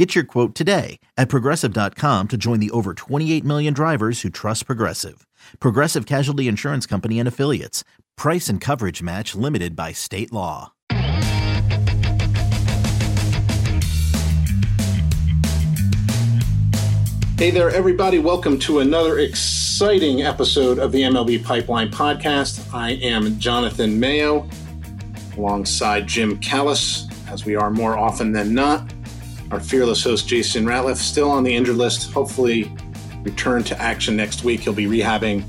Get your quote today at progressive.com to join the over 28 million drivers who trust Progressive. Progressive Casualty Insurance Company and Affiliates. Price and coverage match limited by state law. Hey there, everybody. Welcome to another exciting episode of the MLB Pipeline Podcast. I am Jonathan Mayo alongside Jim Callis, as we are more often than not. Our fearless host, Jason Ratliff, still on the injured list. Hopefully, return to action next week. He'll be rehabbing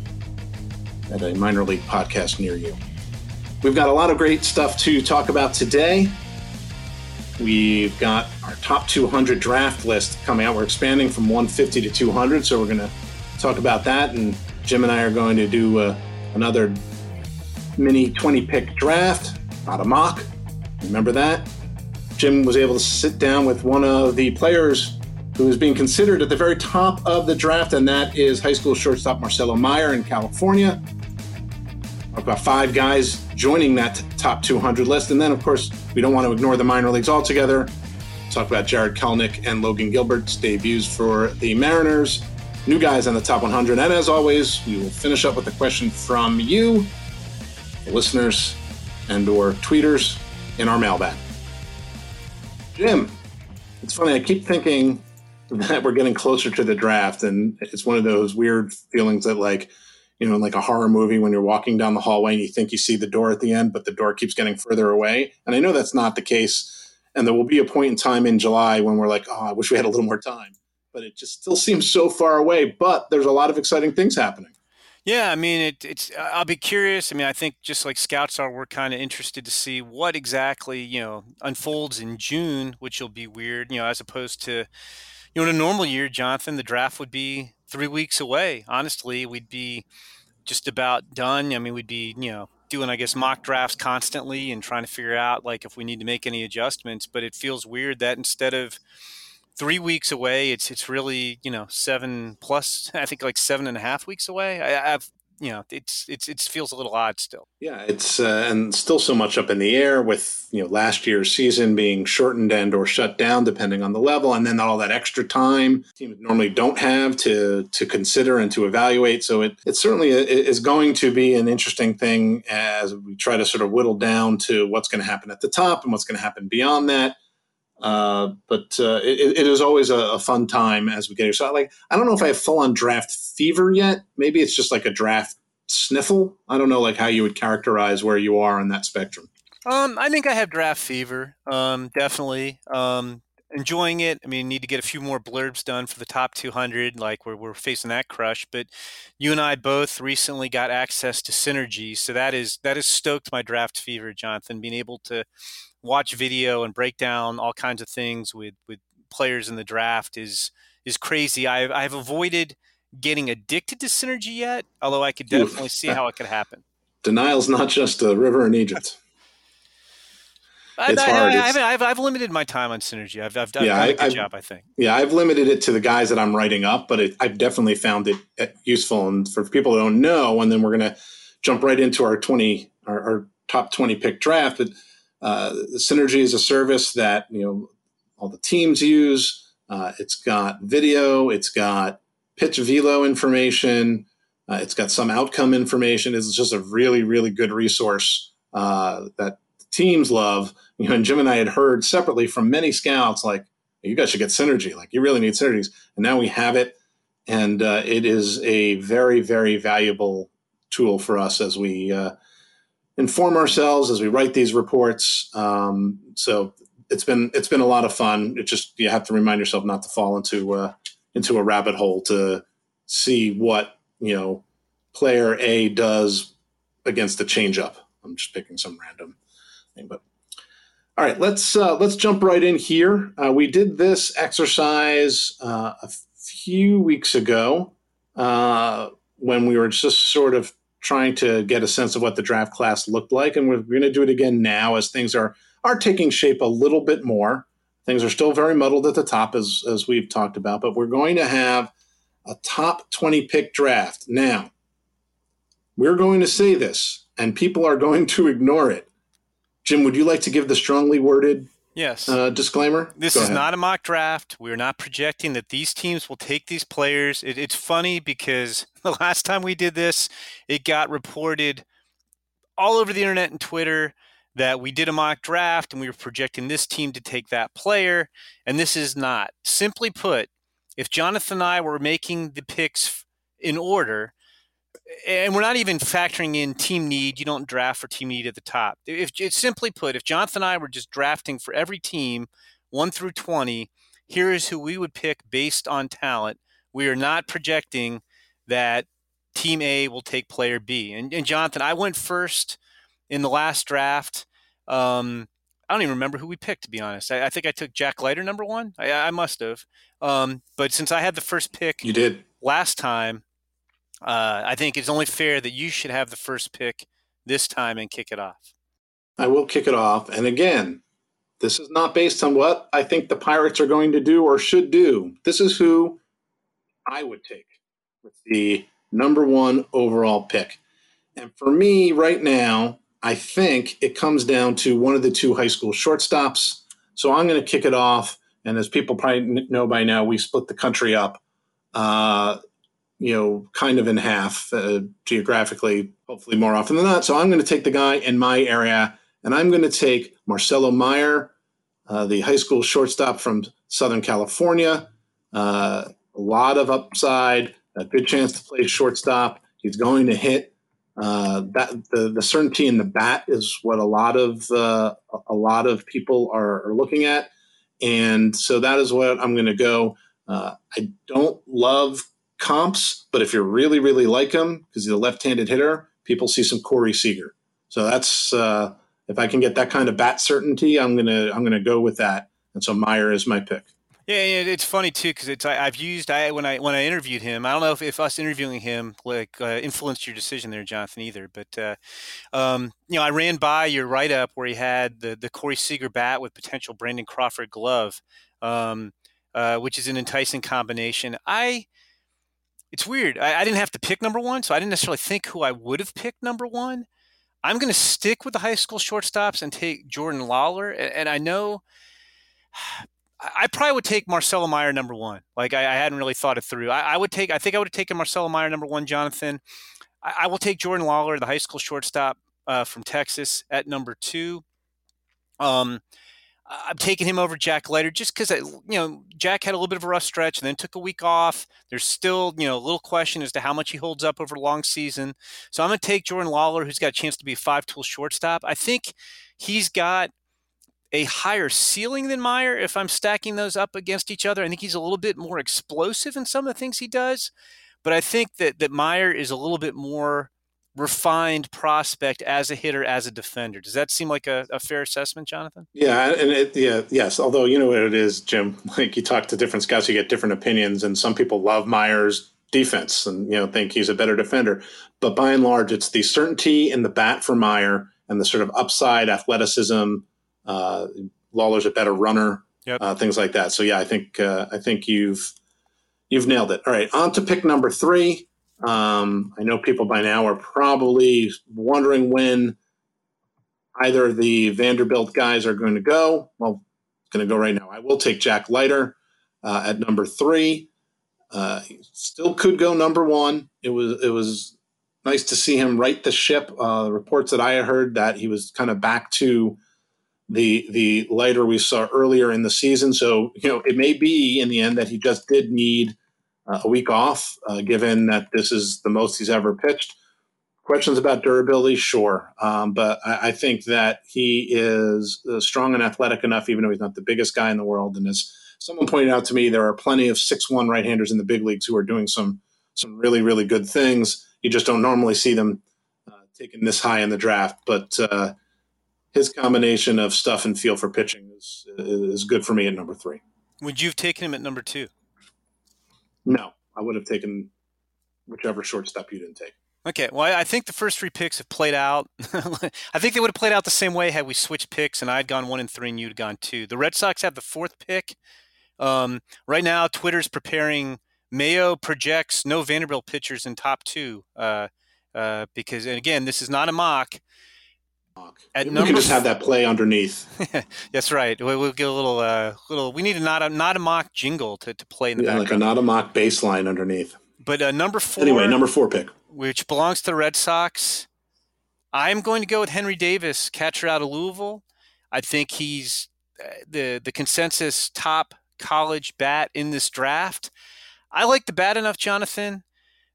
at a minor league podcast near you. We've got a lot of great stuff to talk about today. We've got our top 200 draft list coming out. We're expanding from 150 to 200, so we're going to talk about that. And Jim and I are going to do uh, another mini 20 pick draft, not a mock. Remember that? Jim was able to sit down with one of the players who is being considered at the very top of the draft, and that is high school shortstop Marcelo Meyer in California. About five guys joining that top 200 list. And then, of course, we don't want to ignore the minor leagues altogether. Talk about Jarred Kelenic and Logan Gilbert's debuts for the Mariners. New guys on the top 100. And as always, we will finish up with a question from you, listeners and or tweeters in our mailbag. Jim, it's funny. I keep thinking that we're getting closer to the draft, and it's one of those weird feelings that, like, you know, like a horror movie when you're walking down the hallway and you think you see the door at the end, but the door keeps getting further away. And I know that's not the case. And there will be a point in time in July when we're like, oh, I wish we had a little more time. But it just still seems so far away. But there's a lot of exciting things happening. Yeah, I mean, it, it's. Uh, I'll be curious. I mean, I think just like scouts are, we're kind of interested to see what exactly you know unfolds in June, which will be weird. You know, as opposed to, you know, in a normal year, Jonathan, the draft would be three weeks away. Honestly, we'd be just about done. I mean, we'd be you know doing, I guess, mock drafts constantly and trying to figure out like if we need to make any adjustments. But it feels weird that instead of three weeks away. It's it's really you know seven plus. I think like seven and a half weeks away. I, have you know it's it's it feels a little odd still. Yeah, it's uh, and still so much up in the air with you know last year's season being shortened and or shut down depending on the level, and then all that extra time teams normally don't have to to consider and to evaluate. So it it certainly is going to be an interesting thing as we try to sort of whittle down to what's going to happen at the top and what's going to happen beyond that. Uh, but uh, it, it is always a, a, fun time as we get here. So, I, like, I don't know if I have full on draft fever yet. Maybe it's just like a draft sniffle. I don't know, like how you would characterize where you are on that spectrum. Um, I think I have draft fever. Um, definitely. Um, enjoying it. I mean, need to get a few more blurbs done for the top 200. Like we're we're facing that crush. But you and I both recently got access to Synergy, so that is that has stoked my draft fever, Jonathan. Being able to watch video and break down all kinds of things with with players in the draft is is crazy. I've I've avoided getting addicted to synergy yet, although I could definitely see how it could happen. Denial's not just a river in Egypt. It's I, hard. I, I, I've, I've, limited my time on synergy. I've, I've done yeah, a good I've, job, I think. Yeah, I've limited it to the guys that I'm writing up, but it, I've definitely found it uh, useful. And for people who don't know, and then we're going to jump right into our 20, our, our top 20 pick draft. But uh, Synergy is a service that you know all the teams use. Uh, it's got video. It's got pitch velo information. Uh, it's got some outcome information. It's just a really, really good resource uh, that teams love. You know, and Jim and I had heard separately from many scouts like, "You guys should get Synergy. Like, you really need Synergies." And now we have it, and uh, it is a very, very valuable tool for us as we uh, inform ourselves as we write these reports. Um, so it's been it's been a lot of fun. It just you have to remind yourself not to fall into uh, into a rabbit hole to see what you know player A does against the changeup. I'm just picking some random thing, but all right, let's uh, let's jump right in here. Uh, we did this exercise uh, a few weeks ago uh, when we were just sort of trying to get a sense of what the draft class looked like, and we're going to do it again now as things are are taking shape a little bit more. Things are still very muddled at the top, as as we've talked about, but we're going to have a top twenty pick draft now. We're going to say this, and people are going to ignore it. Jim, would you like to give the strongly worded Yes. uh, disclaimer? This Go is ahead. not a mock draft. We're not projecting that these teams will take these players. It, it's funny because the last time we did this, it got reported all over the internet and Twitter that we did a mock draft and we were projecting this team to take that player. And this is not. Simply put, if Jonathan and I were making the picks in order, and we're not even factoring in team need. You don't draft for team need at the top. If it's simply put, if Jonathan and I were just drafting for every team, one through twenty, here is who we would pick based on talent. We are not projecting that team A will take player B. And, and Jonathan, I went first in the last draft. Um, I don't even remember who we picked, to be honest. I, I think I took Jack Leiter number one. I, I must have. Um, but since I had the first pick You did. last time, uh, I think it's only fair that you should have the first pick this time and kick it off. I will kick it off. And again, this is not based on what I think the Pirates are going to do or should do. This is who I would take with the number one overall pick. And for me, right now, I think it comes down to one of the two high school shortstops. So I'm going to kick it off. And as people probably know by now, we split the country up, uh, you know, kind of in half uh, geographically, hopefully more often than not. So I'm going to take the guy in my area, and I'm going to take Marcelo Meyer, uh, the high school shortstop from Southern California. Uh, a lot of upside, a good chance to play shortstop. He's going to hit. Uh, that the, the certainty in the bat is what a lot of uh, a lot of people are, are looking at, and so that is what I'm going to go. Uh, I don't love comps, but if you really really like him because he's a left-handed hitter, people see some Corey Seager. So that's uh, if I can get that kind of bat certainty, I'm gonna I'm gonna go with that. And so Meyer is my pick. Yeah, it's funny too because it's I, I've used I when I when I interviewed him. I don't know if, if us interviewing him like uh, influenced your decision there, Jonathan, either. But uh, um, you know, I ran by your write up where he had the the Corey Seager bat with potential Brandon Crawford glove, um, uh, which is an enticing combination. I it's weird. I, I didn't have to pick number one, so I didn't necessarily think who I would have picked number one. I'm going to stick with the high school shortstops and take Jordan Lawler, and, and I know. I probably would take Marcelo Meyer number one. Like I, I hadn't really thought it through. I, I, would take. I think I would have taken Marcelo Meyer number one, Jonathan. I, will take Jordan Lawler, the high school shortstop uh, from Texas, at number two. Um, I'm taking him over Jack Leiter just because you know Jack had a little bit of a rough stretch and then took a week off. There's still you know a little question as to how much he holds up over a long season. So I'm going to take Jordan Lawler, who's got a chance to be a five tool shortstop. I think he's got a higher ceiling than Meyer if I'm stacking those up against each other. I think he's a little bit more explosive in some of the things he does, but I think that that Meyer is a little bit more refined prospect as a hitter, as a defender. Does that seem like a, a fair assessment, Jonathan? Yeah, and it, yeah, yes. Although you know what it is, Jim. Like you talk to different scouts, you get different opinions, and some people love Meyer's defense and you know think he's a better defender. But by and large, it's the certainty in the bat for Meyer and the sort of upside athleticism. Uh, Lawler's a better runner, yep. uh, things like that. So yeah, I think uh, I think you've you've nailed it. All right, on to pick number three. Um, I know people by now are probably wondering when either the Vanderbilt guys are going to go. Well, it's going to go right now. I will take Jack Leiter uh, at number three. Uh, still could go number one. It was it was nice to see him right the ship. Uh, reports that I heard that he was kind of back to the the Leiter we saw earlier in the season. So you know it may be in the end that he just did need a week off, uh, given that this is the most he's ever pitched. Questions about durability, sure, um, but I, I, think that he is uh, strong and athletic enough, even though he's not the biggest guy in the world. And as someone pointed out to me, there are plenty of six-one right-handers in the big leagues who are doing some some really really good things. You just don't normally see them uh, taken this high in the draft, but uh, his combination of stuff and feel for pitching is is good for me at number three. Would you have taken him at number two? No, I would have taken whichever shortstop you didn't take. Okay, well, I think the first three picks have played out. I think they would have played out the same way had we switched picks and I'd gone one and three and you'd gone two. The Red Sox have the fourth pick. Um, right now, Twitter's preparing. Mayo projects no Vanderbilt pitchers in top two uh, uh, because, and again, this is not a mock. At we can just have that play underneath. That's right. We, will get a little, uh, little. We need a not a not a mock jingle to, to play in the yeah, background. like a not a mock baseline underneath. But uh, number four. Anyway, number four pick, which belongs to the Red Sox. I'm going to go with Henry Davis, catcher out of Louisville. I think he's uh, the the consensus top college bat in this draft. I like the bat enough, Jonathan,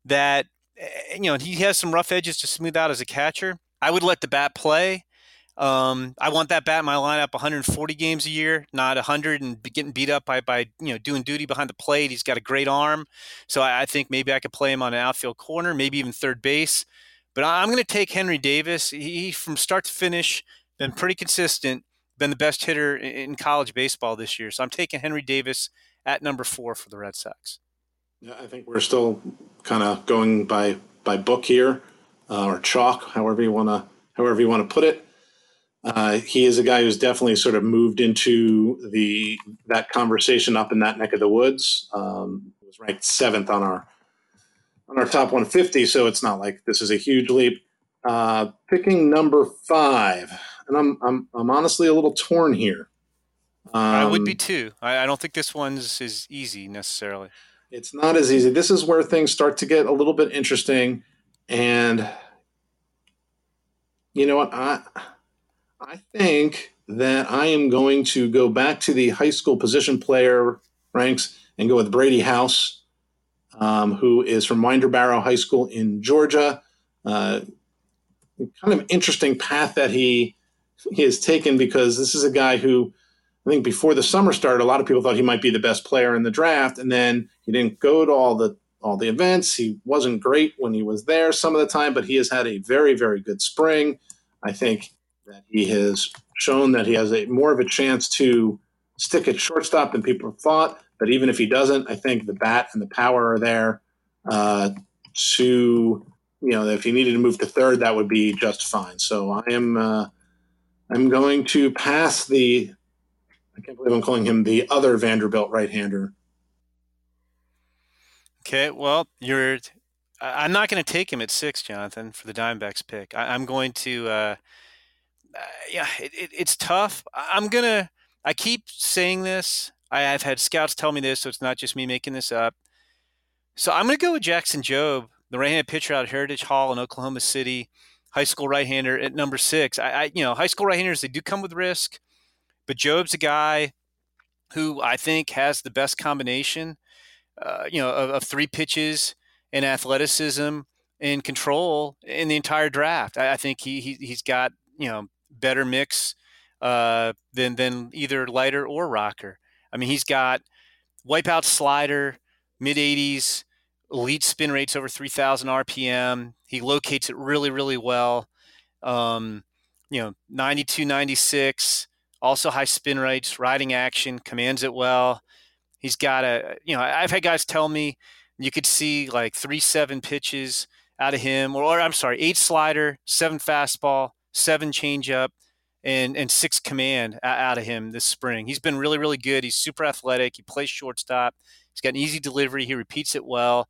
that eh, you know he has some rough edges to smooth out as a catcher. I would let the bat play. Um, I want that bat in my lineup 140 games a year, not 100 and getting beat up by, by you know doing duty behind the plate. He's got a great arm, so I, I think maybe I could play him on an outfield corner, maybe even third base. But I'm going to take Henry Davis. He from start to finish been pretty consistent, been the best hitter in college baseball this year. So I'm taking Henry Davis at number four for the Red Sox. Yeah, I think we're still kind of going by by book here, uh, or chalk, however you want to however you want to put it. Uh, he is a guy who's definitely sort of moved into the that conversation up in that neck of the woods. Um, was ranked seventh on our on our top 150, so it's not like this is a huge leap. Uh, picking number five, and I'm I'm I'm honestly a little torn here. Um, I would be um, too. I, I don't think this one's is easy necessarily. It's not as easy. This is where things start to get a little bit interesting, and you know what I I think that I am going to go back to the high school position player ranks and go with Brady House, um, who is from Winder Barrow High School in Georgia. Uh, kind of interesting path that he he has taken because this is a guy who I think before the summer started, a lot of people thought he might be the best player in the draft, and then he didn't go to all the all the events. He wasn't great when he was there some of the time, but he has had a very very good spring. I think that he has shown that he has a more of a chance to stick at shortstop than people thought. But even if he doesn't, I think the bat and the power are there uh, to you know if he needed to move to third, that would be just fine. So I am uh, I'm going to pass the. I can't believe I'm calling him the other Vanderbilt right-hander. Okay, well, you're. I'm not going to take him at six, Jonathan, for the Diamondbacks pick. I, am going to. Uh, uh, yeah, it, it, it's tough. I'm gonna. I keep saying this. I, have had scouts tell me this, so it's not just me making this up. So I'm gonna go with Jackson Jobe, the right-handed pitcher out of Heritage Hall in Oklahoma City, high school right-hander at number six. I, I you know, high school right-handers they do come with risk, but Jobe's a guy who I think has the best combination, uh, you know, of, of three pitches and athleticism and control in the entire draft. I, I think he, he he's got you know better mix uh, than than either Leiter or rocker. I mean, he's got wipeout slider, mid 80s, elite spin rates over 3,000 RPM. He locates it really, really well. Um, you know, 92, 96, also high spin rates, riding action, commands it well. He's got a, you know, I've had guys tell me you could see like three, seven pitches out of him, or, or I'm sorry, eight slider, seven fastball, seven changeup, and and six command out of him this spring. He's been really really good. He's super athletic. He plays shortstop. He's got an easy delivery. He repeats it well.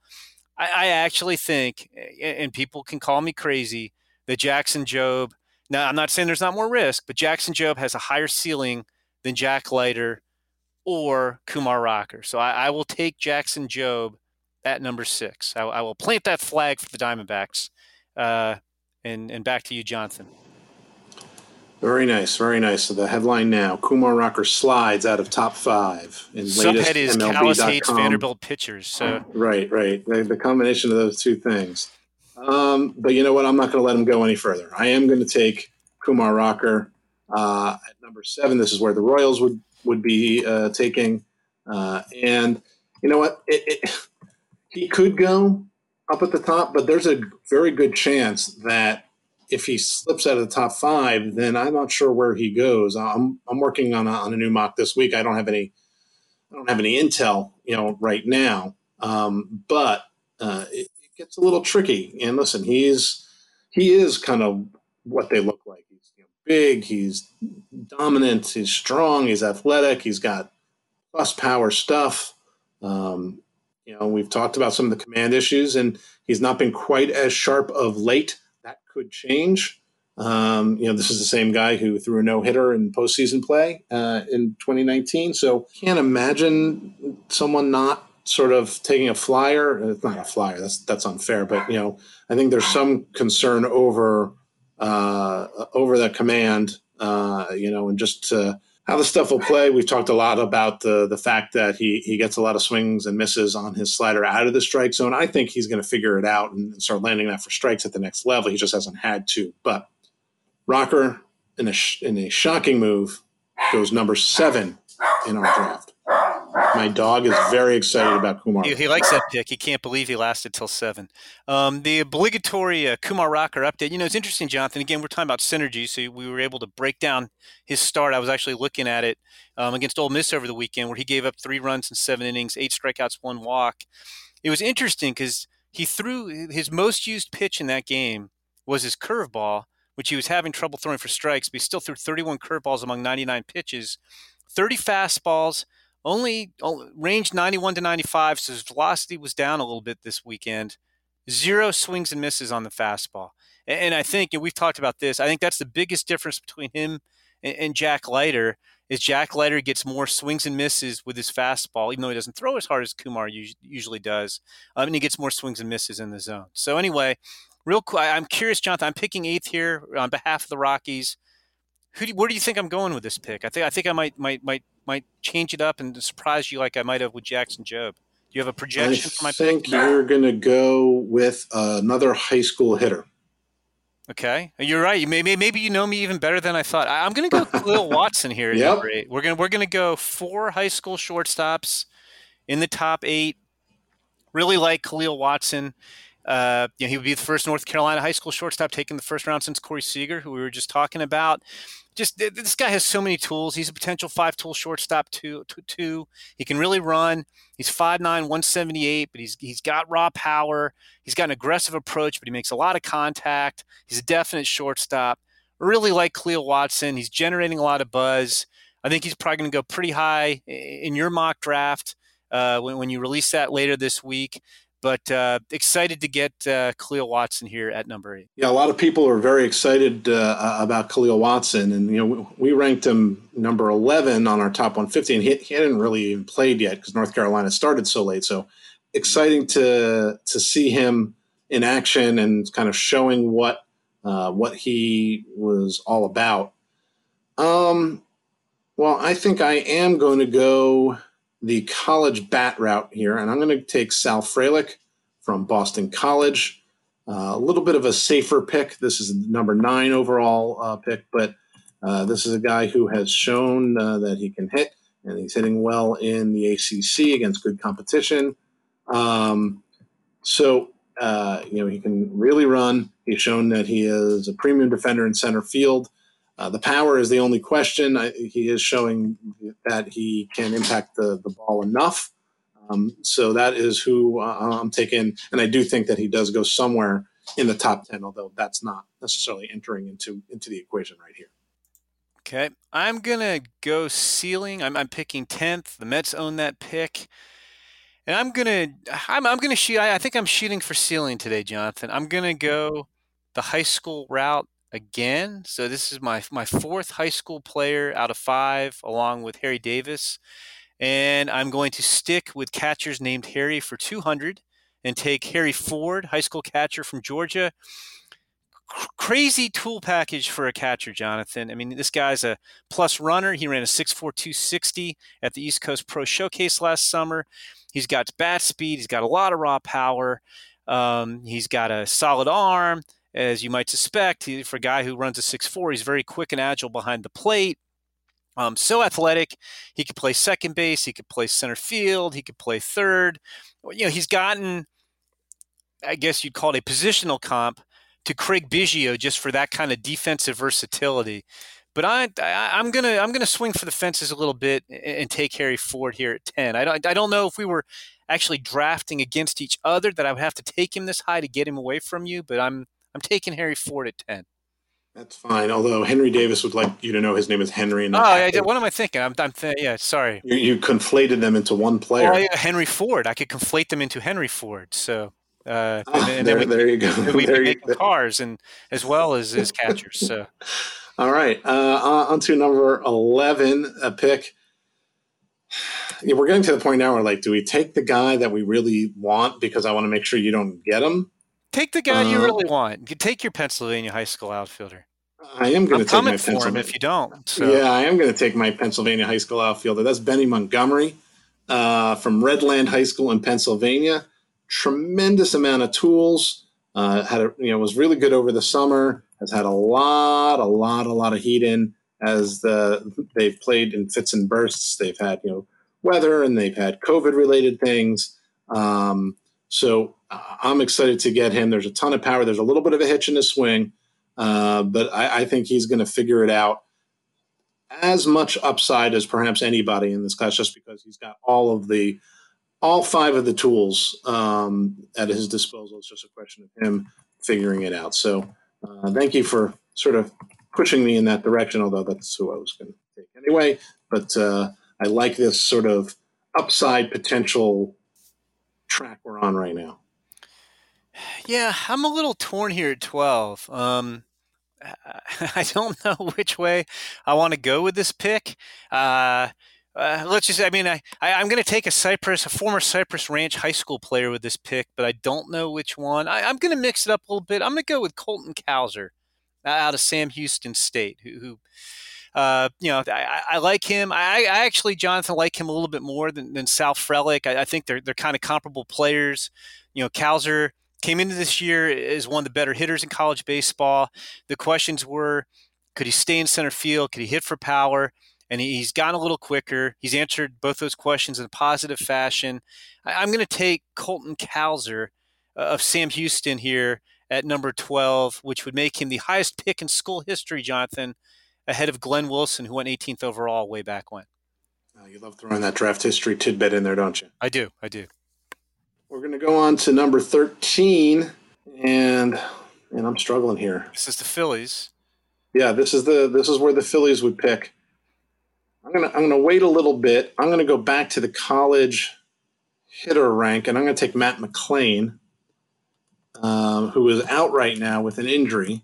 I, I actually think, and people can call me crazy, that Jackson Jobe. Now I'm not saying there's not more risk, but Jackson Jobe has a higher ceiling than Jack Leiter or Kumar Rocker. So I, I will take Jackson Jobe at number six. I, I, will plant that flag for the Diamondbacks. Uh, and and back to you, Jonathan. Very nice, very nice. So the headline now: Kumar Rocker slides out of top five in Subhead is MLB. Callis hates Vanderbilt pitchers. So right, right. The, the combination of those two things. Um, but you know what? I'm not going to let him go any further. I am going to take Kumar Rocker uh, at number seven. This is where the Royals would would be uh, taking. Uh, and you know what? It, it, he could go up at the top, but there's a very good chance that if he slips out of the top five, then I'm not sure where he goes. I'm I'm working on a, on a new mock this week. I don't have any I don't have any intel, you know, right now. Um, but uh, it, gets a little tricky. And listen, he's he is kind of what they look like. He's you know, big, he's dominant, he's strong, he's athletic, he's got plus power stuff. Um, you know, we've talked about some of the command issues, and he's not been quite as sharp of late. That could change. Um, you know, this is the same guy who threw a no hitter in postseason play uh, in 2019. So can't imagine someone not sort of taking a flyer. It's not a flyer. That's that's unfair. But you know, I think there's some concern over uh, over the command. Uh, you know, and just how the stuff will play. We've talked a lot about the the fact that he he gets a lot of swings and misses on his slider out of the strike zone. I think he's going to figure it out and start landing that for strikes at the next level. He just hasn't had to, but Rocker, in a, in a shocking move, goes number seven in our draft. My dog is very excited about Kumar. He, he likes that pick. He can't believe he lasted till seven. Um, the obligatory uh, Kumar Rocker update. You know, it's interesting, Jonathan. Again, we're talking about synergy, so we were able to break down his start. I was actually looking at it um, against Ole Miss over the weekend, where he gave up three runs in seven innings, eight strikeouts, one walk. It was interesting because he threw his most used pitch in that game was his curveball which he was having trouble throwing for strikes, but he still threw 31 curveballs among 99 pitches, 30 fastballs, only range 91 to 95, so his velocity was down a little bit this weekend. Zero swings and misses on the fastball. And I think, and we've talked about this, I think that's the biggest difference between him and Jack Leiter is Jack Leiter gets more swings and misses with his fastball, even though he doesn't throw as hard as Kumar usually does. Um, and he gets more swings and misses in the zone. So anyway, real quick, I'm curious, Jonathan. I'm picking eighth here on behalf of the Rockies. Who do, where do you think I'm going with this pick? I think I think I might might might might change it up and surprise you like I might have with Jackson Jobe. Do you have a projection I for my I think pick? you're going to go with uh, another high school hitter. Okay, you're right. Maybe maybe you know me even better than I thought. I'm going to go Khalil Watson here. yep. We're going we're going to go four high school shortstops in the top eight. Really like Khalil Watson. Uh, you know, he would be the first North Carolina high school shortstop taken the first round since Corey Seager, who we were just talking about. Just this guy has so many tools. He's a potential five tool shortstop too. Two, he can really run. He's 5'9", 178, but he's he's got raw power. He's got an aggressive approach, but he makes a lot of contact. He's a definite shortstop. Really like Khalil Watson. He's generating a lot of buzz. I think he's probably going to go pretty high in your mock draft uh, when, when you release that later this week. But uh, excited to get uh, Khalil Watson here at number eight. Yeah, a lot of people are very excited uh, about Khalil Watson, and you know we, ranked him number eleven on our top 150, and he, he hadn't really even played yet because North Carolina started so late. So exciting to to see him in action and kind of showing what uh, what he was all about. Um, well, I think I am going to go the college bat route here, and I'm going to take Sal Frelick from Boston College. Uh, a little bit of a safer pick. This is number nine overall uh, pick, but uh, this is a guy who has shown uh, that he can hit, and he's hitting well in the ACC against good competition. Um, so, uh, you know, he can really run. He's shown that he is a premium defender in center field. Uh, the power is the only question. I, he is showing that he can impact the, the ball enough. Um, so that is who uh, I'm taking. And I do think that he does go somewhere in the top 10, although that's not necessarily entering into, into the equation right here. Okay. I'm going to go ceiling. I'm, I'm picking 10th. The Mets own that pick. And I'm gonna, I'm, I'm gonna shoot. I, I think I'm shooting for ceiling today, Jonathan. I'm gonna go the high school route again. So this is my my fourth high school player out of five, along with Harry Davis, and I'm going to stick with catchers named Harry for 200 and take Harry Ford, high school catcher from Georgia. C- crazy tool package for a catcher, Jonathan. I mean, this guy's a plus runner. He ran a 6'4", 260 at the East Coast Pro Showcase last summer. He's got bat speed. He's got a lot of raw power. Um, he's got a solid arm as you might suspect. For a guy who runs a 6'4, he's very quick and agile behind the plate. Um, so athletic. He could play second base. He could play center field. He could play third. You know, he's gotten, I guess you'd call it a positional comp to Craig Biggio just for that kind of defensive versatility. But I, I am gonna I'm gonna swing for the fences a little bit and take Harry Ford here at ten. I don't I don't know if we were actually drafting against each other that I would have to take him this high to get him away from you, but I'm I'm taking Harry Ford at ten. That's fine. Although Henry Davis would like you to know his name is Henry. And oh, yeah, what am I thinking? I'm, I'm th- yeah, sorry. You, you, conflated them into one player. Oh, yeah, Henry Ford. I could conflate them into Henry Ford. So uh, oh, and, and there, we, there, you go. We there you, cars and as well as as catchers. So. All right, uh, on to number eleven, a pick. Yeah, we're getting to the point now where like, do we take the guy that we really want because I want to make sure you don't get him, Take the guy uh, you really want. You take your Pennsylvania high school outfielder. I am going to take my for him if you don't. So. Yeah, I am going to take my Pennsylvania high school outfielder. That's Benny Montgomery uh, from Red Land High School in Pennsylvania. Tremendous amount of tools. Uh, had a, you know was really good over the summer. Has had a lot, a lot, a lot of heat in as the they've played in fits and bursts. They've had you know weather and they've had COVID related things. Um, so uh, I'm excited to get him. There's a ton of power. There's a little bit of a hitch in his swing, uh, but I, I, think he's going to figure it out as much upside as perhaps anybody in this class, just because he's got all of the all five of the tools um, at his disposal. It's just a question of him figuring it out. So uh, thank you for sort of pushing me in that direction, although that's who I was going to take anyway. But uh, I like this sort of upside potential track we're on right now. Yeah, I'm a little torn here at 12. Um, I don't know which way I want to go with this pick. Uh, uh, let's just, I mean, I, I, am going to take a Cypress, a former Cypress Ranch high school player with this pick, but I don't know which one. I, am going to mix it up a little bit. I'm going to go with Colton Cowser uh, out of Sam Houston State, who, who uh, you know, I, I, like him. I, I, actually, Jonathan, like him a little bit more than, than Sal Frelick. I, I think they're they're kind of comparable players. You know, Cowser came into this year as one of the better hitters in college baseball. The questions were, could he stay in center field? Could he hit for power? And he, he's gotten a little quicker. He's answered both those questions in a positive fashion. I, am going to take Colton Cowser uh, of Sam Houston here at number 12, which would make him the highest pick in school history, Jonathan, ahead of Glenn Wilson, who went 18th overall way back when. Oh, you love throwing that draft history tidbit in there, don't you? I do. I do. We're going to go on to number 13, and and I'm struggling here. This is the Phillies. Yeah, this is the this is where the Phillies would pick. I'm gonna I'm gonna wait a little bit. I'm gonna go back to the college hitter rank, and I'm gonna take Matt McLain, um, who is out right now with an injury.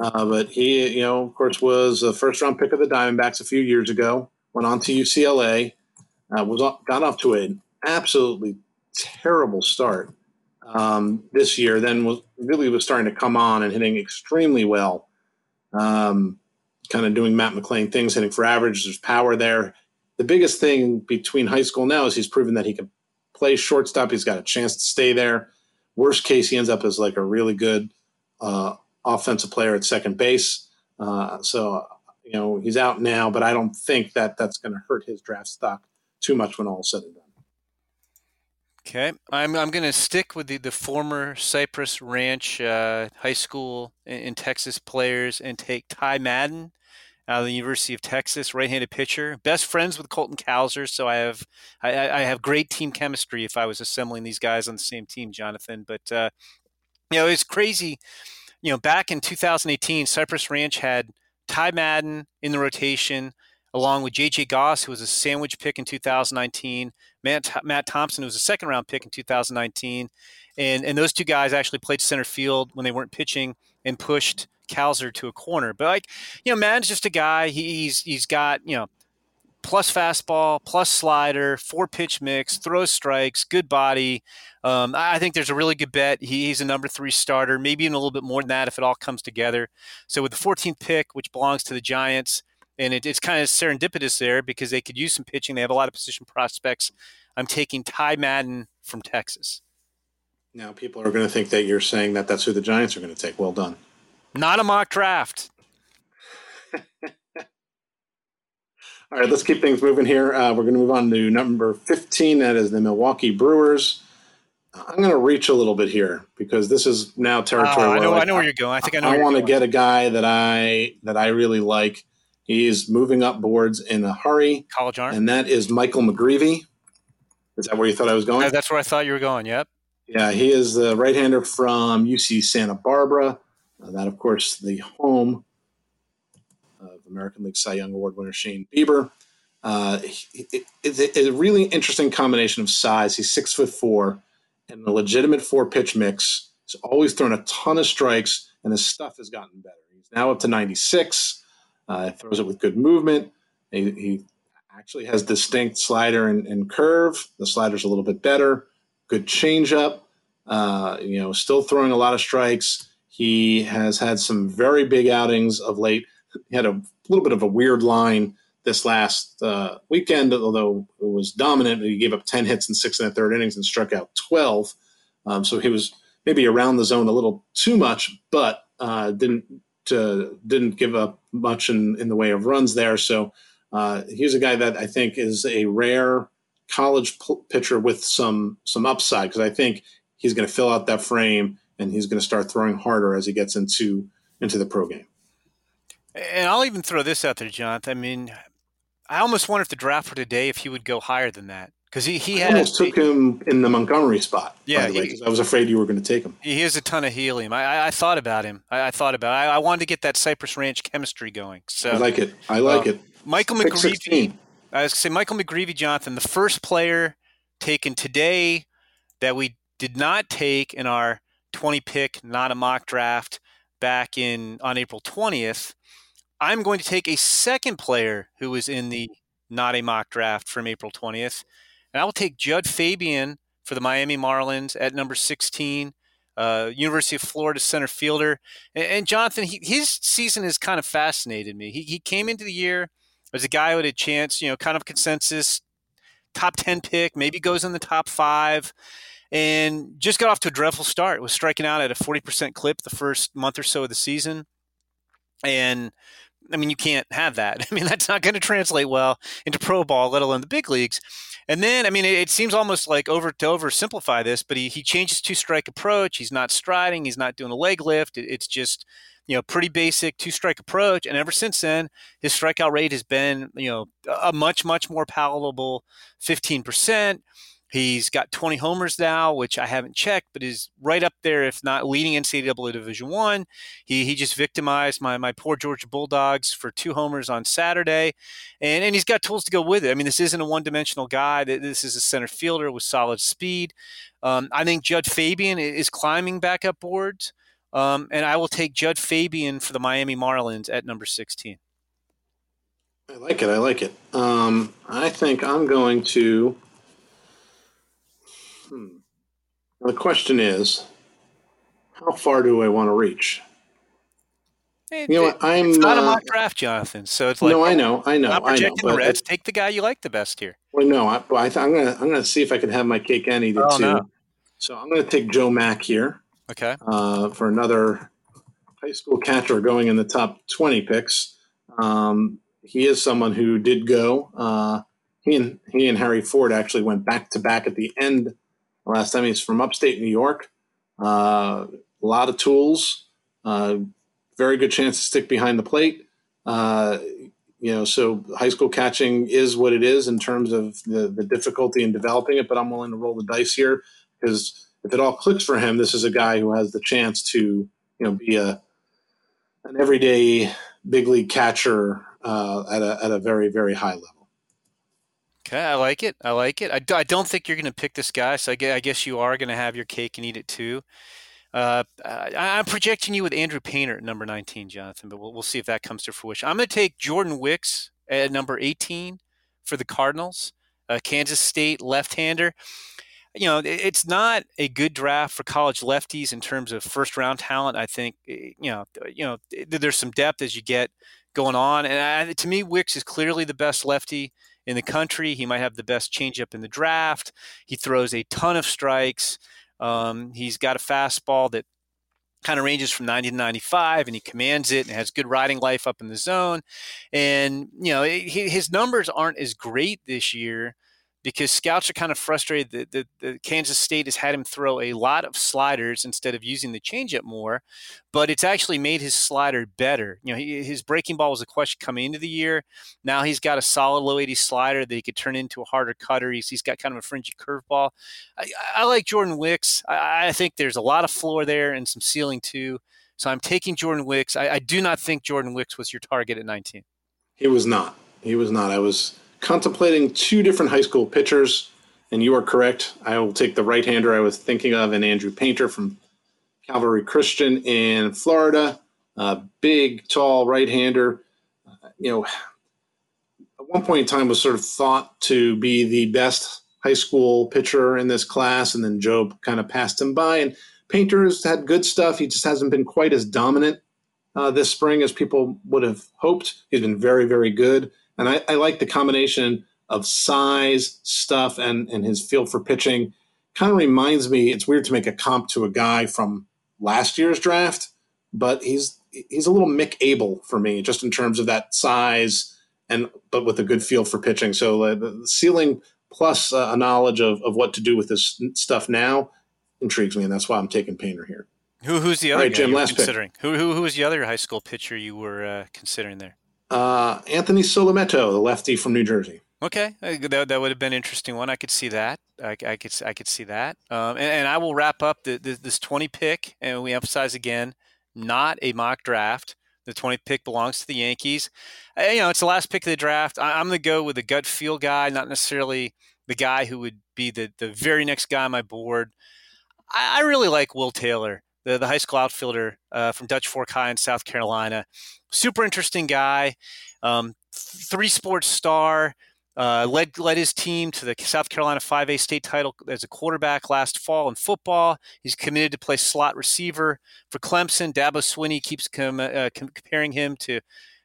Uh, but he, you know, of course, was a first round pick of the Diamondbacks a few years ago. Went on to UCLA. Uh, was got off to an absolutely terrible start um, this year. Then was really was starting to come on and hitting extremely well. Um, kind of doing Matt McLain things, hitting for average. There's power there. The biggest thing between high school now is he's proven that he can play shortstop. He's got a chance to stay there. Worst case, he ends up as like a really good uh, offensive player at second base. Uh, so, you know, he's out now, but I don't think that that's going to hurt his draft stock too much when all is said and done. Okay, I'm I'm going to stick with the, the former Cypress Ranch uh, high school in, in, Texas players and take Ty Madden out of the University of Texas, right-handed pitcher. Best friends with Colton Cowser, so I have I, I have great team chemistry if I was assembling these guys on the same team, Jonathan. But uh, you know, it's crazy you know, back in 2018, Cypress Ranch had Ty Madden in the rotation, along with J.J. Goss, who was a sandwich pick in 2019, Matt, Matt Thompson, who was a second round pick in 2019. And, and those two guys actually played center field when they weren't pitching and pushed Cowser to a corner. But like, you know, Madden's just a guy. He's he's got you know plus fastball, plus slider, four pitch mix, throws strikes, good body. Um, I think there's a really good bet. he's a number three starter, maybe even a little bit more than that if it all comes together. So with the 14th pick, which belongs to the Giants, and it, it's kind of serendipitous there because they could use some pitching. They have a lot of position prospects. I'm taking Ty Madden from Texas. Now people are going to think that you're saying that that's who the Giants are going to take. Well done. Not a mock draft. All right, let's keep things moving here. Uh, we're going to move on to number 15. That is the Milwaukee Brewers. I'm going to reach a little bit here because this is now territory. Uh, I know, like, I know where you're going. I think I know. I want to get a guy that I that I really like. He's moving up boards in a hurry. College arm. And that is Michael McGreevy. Is that where you thought I was going? That's where I thought you were going. Yep. Yeah, he is the right hander from UC Santa Barbara. Uh, that, of course, the home American League Cy Young Award winner Shane Bieber. Uh, it, it's a really interesting combination of size. He's six foot four and a legitimate four pitch mix. He's always thrown a ton of strikes, and his stuff has gotten better. He's now up to 96. Uh, throws it with good movement. He, he actually has distinct slider and, and, curve. The slider's a little bit better. Good changeup. Uh, you know, still throwing a lot of strikes. He has had some very big outings of late. Had a little bit of a weird line this last uh, weekend, although it was dominant. He gave up 10 hits in six and a third innings and struck out 12. Um, so he was maybe around the zone a little too much, but uh, didn't uh, didn't give up much in, in the way of runs there. So uh, he's a guy that I think is a rare college p- pitcher with some some upside because I think he's going to fill out that frame and he's going to start throwing harder as he gets into into the pro game. And I'll even throw this out there, Jonathan. I mean, I almost wonder if the draft for today if he would go higher than that because he he I almost took him in the Montgomery spot. Yeah, because I was afraid you were going to take him. He has a ton of helium. I, I, I thought about him. I, I thought about. I, I, wanted to get that Cypress Ranch chemistry going. So I like it. I like uh, it. Michael Pick McGreevy. 16. I was going to say Michael McGreevy, Jonathan, the first player taken today that we did not take in our 20 pick, not a mock draft back in on April 20th. I'm going to take a second player who was in the not a mock draft from April 20th, and I will take Jud Fabian for the Miami Marlins at number 16. Uh, University of Florida center fielder. And, and Jonathan, he, his season has kind of fascinated me. He, he came into the year as a guy who had a chance, you know, kind of consensus top 10 pick, maybe goes in the top five, and just got off to a dreadful start. Was striking out at a 40% clip the first month or so of the season. And I mean, you can't have that. I mean, that's not going to translate well into pro ball, let alone the big leagues. And then, I mean, it, it seems almost like over to oversimplify this, but he, he changes two strike approach. He's not striding. He's not doing a leg lift. It, it's just, you know, pretty basic two strike approach. And ever since then, his strikeout rate has been, you know, a much, much more palatable 15%. He's got 20 homers now, which I haven't checked, but is right up there, if not leading NCAA Division One. He he just victimized my my poor Georgia Bulldogs for two homers on Saturday, and and he's got tools to go with it. I mean, this isn't a one dimensional guy. This is a center fielder with solid speed. Um, I think Jud Fabian is climbing back up boards, um, and I will take Jud Fabian for the Miami Marlins at number 16. I like it. I like it. Um, I think I'm going to Hmm. The question is, how far do I want to reach? It, you know what? I'm it's not uh, a mock draft, Jonathan. So it's like no, I know, I know, not projecting I know, the Reds. take the guy you like the best here. Well, no, I, I am gonna I'm gonna see if I can have my cake and eat it oh, too. No. So I'm gonna take Joe Mack here. Okay. Uh, for another high school catcher going in the top 20 picks. Um, he is someone who did go. Uh, he and he and Harry Ford actually went back to back at the end Last time he's from upstate New York. Uh, a lot of tools. Uh, very good chance to stick behind the plate. Uh, you know, so high school catching is what it is in terms of the, the difficulty in developing it, but I'm willing to roll the dice here because if it all clicks for him, this is a guy who has the chance to, you know, be a an everyday big league catcher uh, at a at a very very high level. Okay, I like it. I like it. I, I don't think you're going to pick this guy, so I guess, I guess you are going to have your cake and eat it too. Uh, I, am projecting you with Andrew Painter at number 19, Jonathan, but we'll, we'll see if that comes to fruition. I'm going to take Jordan Wicks at number 18 for the Cardinals, Kansas State left-hander. You know, it's not a good draft for college lefties in terms of first-round talent. I think eh, you know, you know, there's some depth as you get going on, and I, to me, Wicks is clearly the best lefty in the country. He might have the best changeup in the draft. He throws a ton of strikes. Um, he's got a fastball that kind of ranges from 90 to 95 and he commands it and has good riding life up in the zone and you know his numbers aren't as great this year because scouts are kind of frustrated that, that, Kansas State has had him throw a lot of sliders instead of using the changeup more, but it's actually made his slider better. You know, he, his breaking ball was a question coming into the year. Now he's got a solid low 80 slider that he could turn into a harder cutter. He's, he's got kind of a fringy curveball. I, I like Jordan Wicks. I, I, think there's a lot of floor there and some ceiling too. So I'm taking Jordan Wicks. I, I do not think Jordan Wicks was your target at 19. He was not. He was not. I was contemplating two different high school pitchers, and you are correct. I will take the right hander I was thinking of, and Andrew Painter from Calvary Christian in Florida. Uh, big, tall right hander. Uh, you know, at one point in time was sort of thought to be the best high school pitcher in this class, and then Jobe kind of passed him by. And Painter's had good stuff. He just hasn't been quite as dominant uh, this spring as people would have hoped. He's been very, very good. And I, I like the combination of size, stuff, and, and his feel for pitching. Kind of reminds me, it's weird to make a comp to a guy from last year's draft, but he's he's a little Mick Abel for me, just in terms of that size and but with a good feel for pitching. So uh, the ceiling plus uh, a knowledge of, of what to do with this stuff now intrigues me, and that's why I'm taking Painter here. Who, who's the other right, Jim, last considering? Pick. Who, who, who was the other high school pitcher you were uh, considering there? Uh, Anthony Solometo, the lefty from New Jersey. Okay, that, that would have been an interesting one. I could see that. I, I could I could see that. Um, and, and, I will wrap up the, the, this 20 pick, and we emphasize again, not a mock draft. The 20 pick belongs to the Yankees. Uh, you know, it's the last pick of the draft. I, am going to go with the gut feel guy, not necessarily the guy who would be the, the very next guy on my board. I, I really like Will Taylor, the, the high school outfielder uh, from Dutch Fork High in South Carolina super interesting guy. Um, three sports star. Uh, led led his team to the South Carolina 5A state title as a quarterback last fall in football. He's committed to play slot receiver for Clemson. Dabo Swinney keeps com- uh, comparing him to,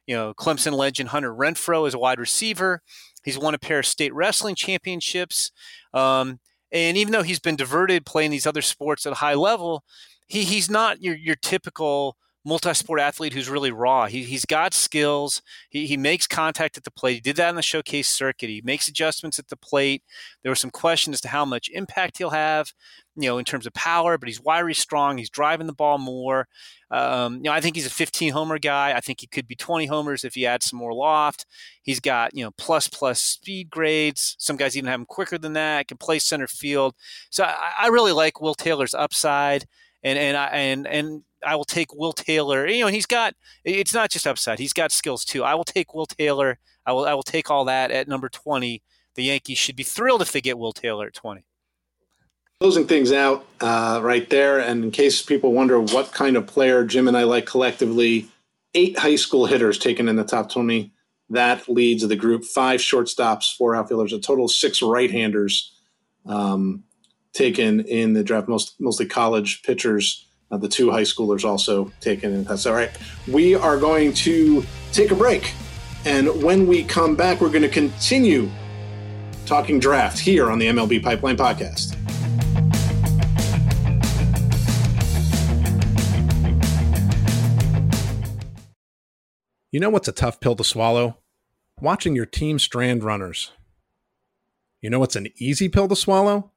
you know, Clemson legend Hunter Renfrow as a wide receiver. He's won a pair of state wrestling championships. Um, and even though he's been diverted playing these other sports at a high level, he he's not your your typical multi-sport athlete who's really raw. He, he's got skills. He, he makes contact at the plate. He did that in the showcase circuit. He makes adjustments at the plate. There were some questions as to how much impact he'll have, you know, in terms of power, but he's wiry strong. He's driving the ball more. Um, you know, I think he's a 15 homer guy. I think he could be 20 homers if he adds some more loft. He's got, you know, plus plus speed grades. Some guys even have him quicker than that. Can play center field. So I, I really like Will Taylor's upside and and I and and I will take Will Taylor. You know, he's got it's not just upside; he's got skills too. I will take Will Taylor. I will I will take all that at number twenty. The Yankees should be thrilled if they get Will Taylor at twenty. Closing things out uh, right there, and in case people wonder what kind of player Jim and I like collectively, eight high school hitters taken in the top twenty. That leads the group. Five shortstops, four outfielders, a total of six right-handers um, taken in the draft. Most mostly college pitchers uh, the two high schoolers also taken in. That's all right. We are going to take a break. And when we come back, we're going to continue talking draft here on the MLB Pipeline Podcast. You know what's a tough pill to swallow? Watching your team strand runners. You know what's an easy pill to swallow?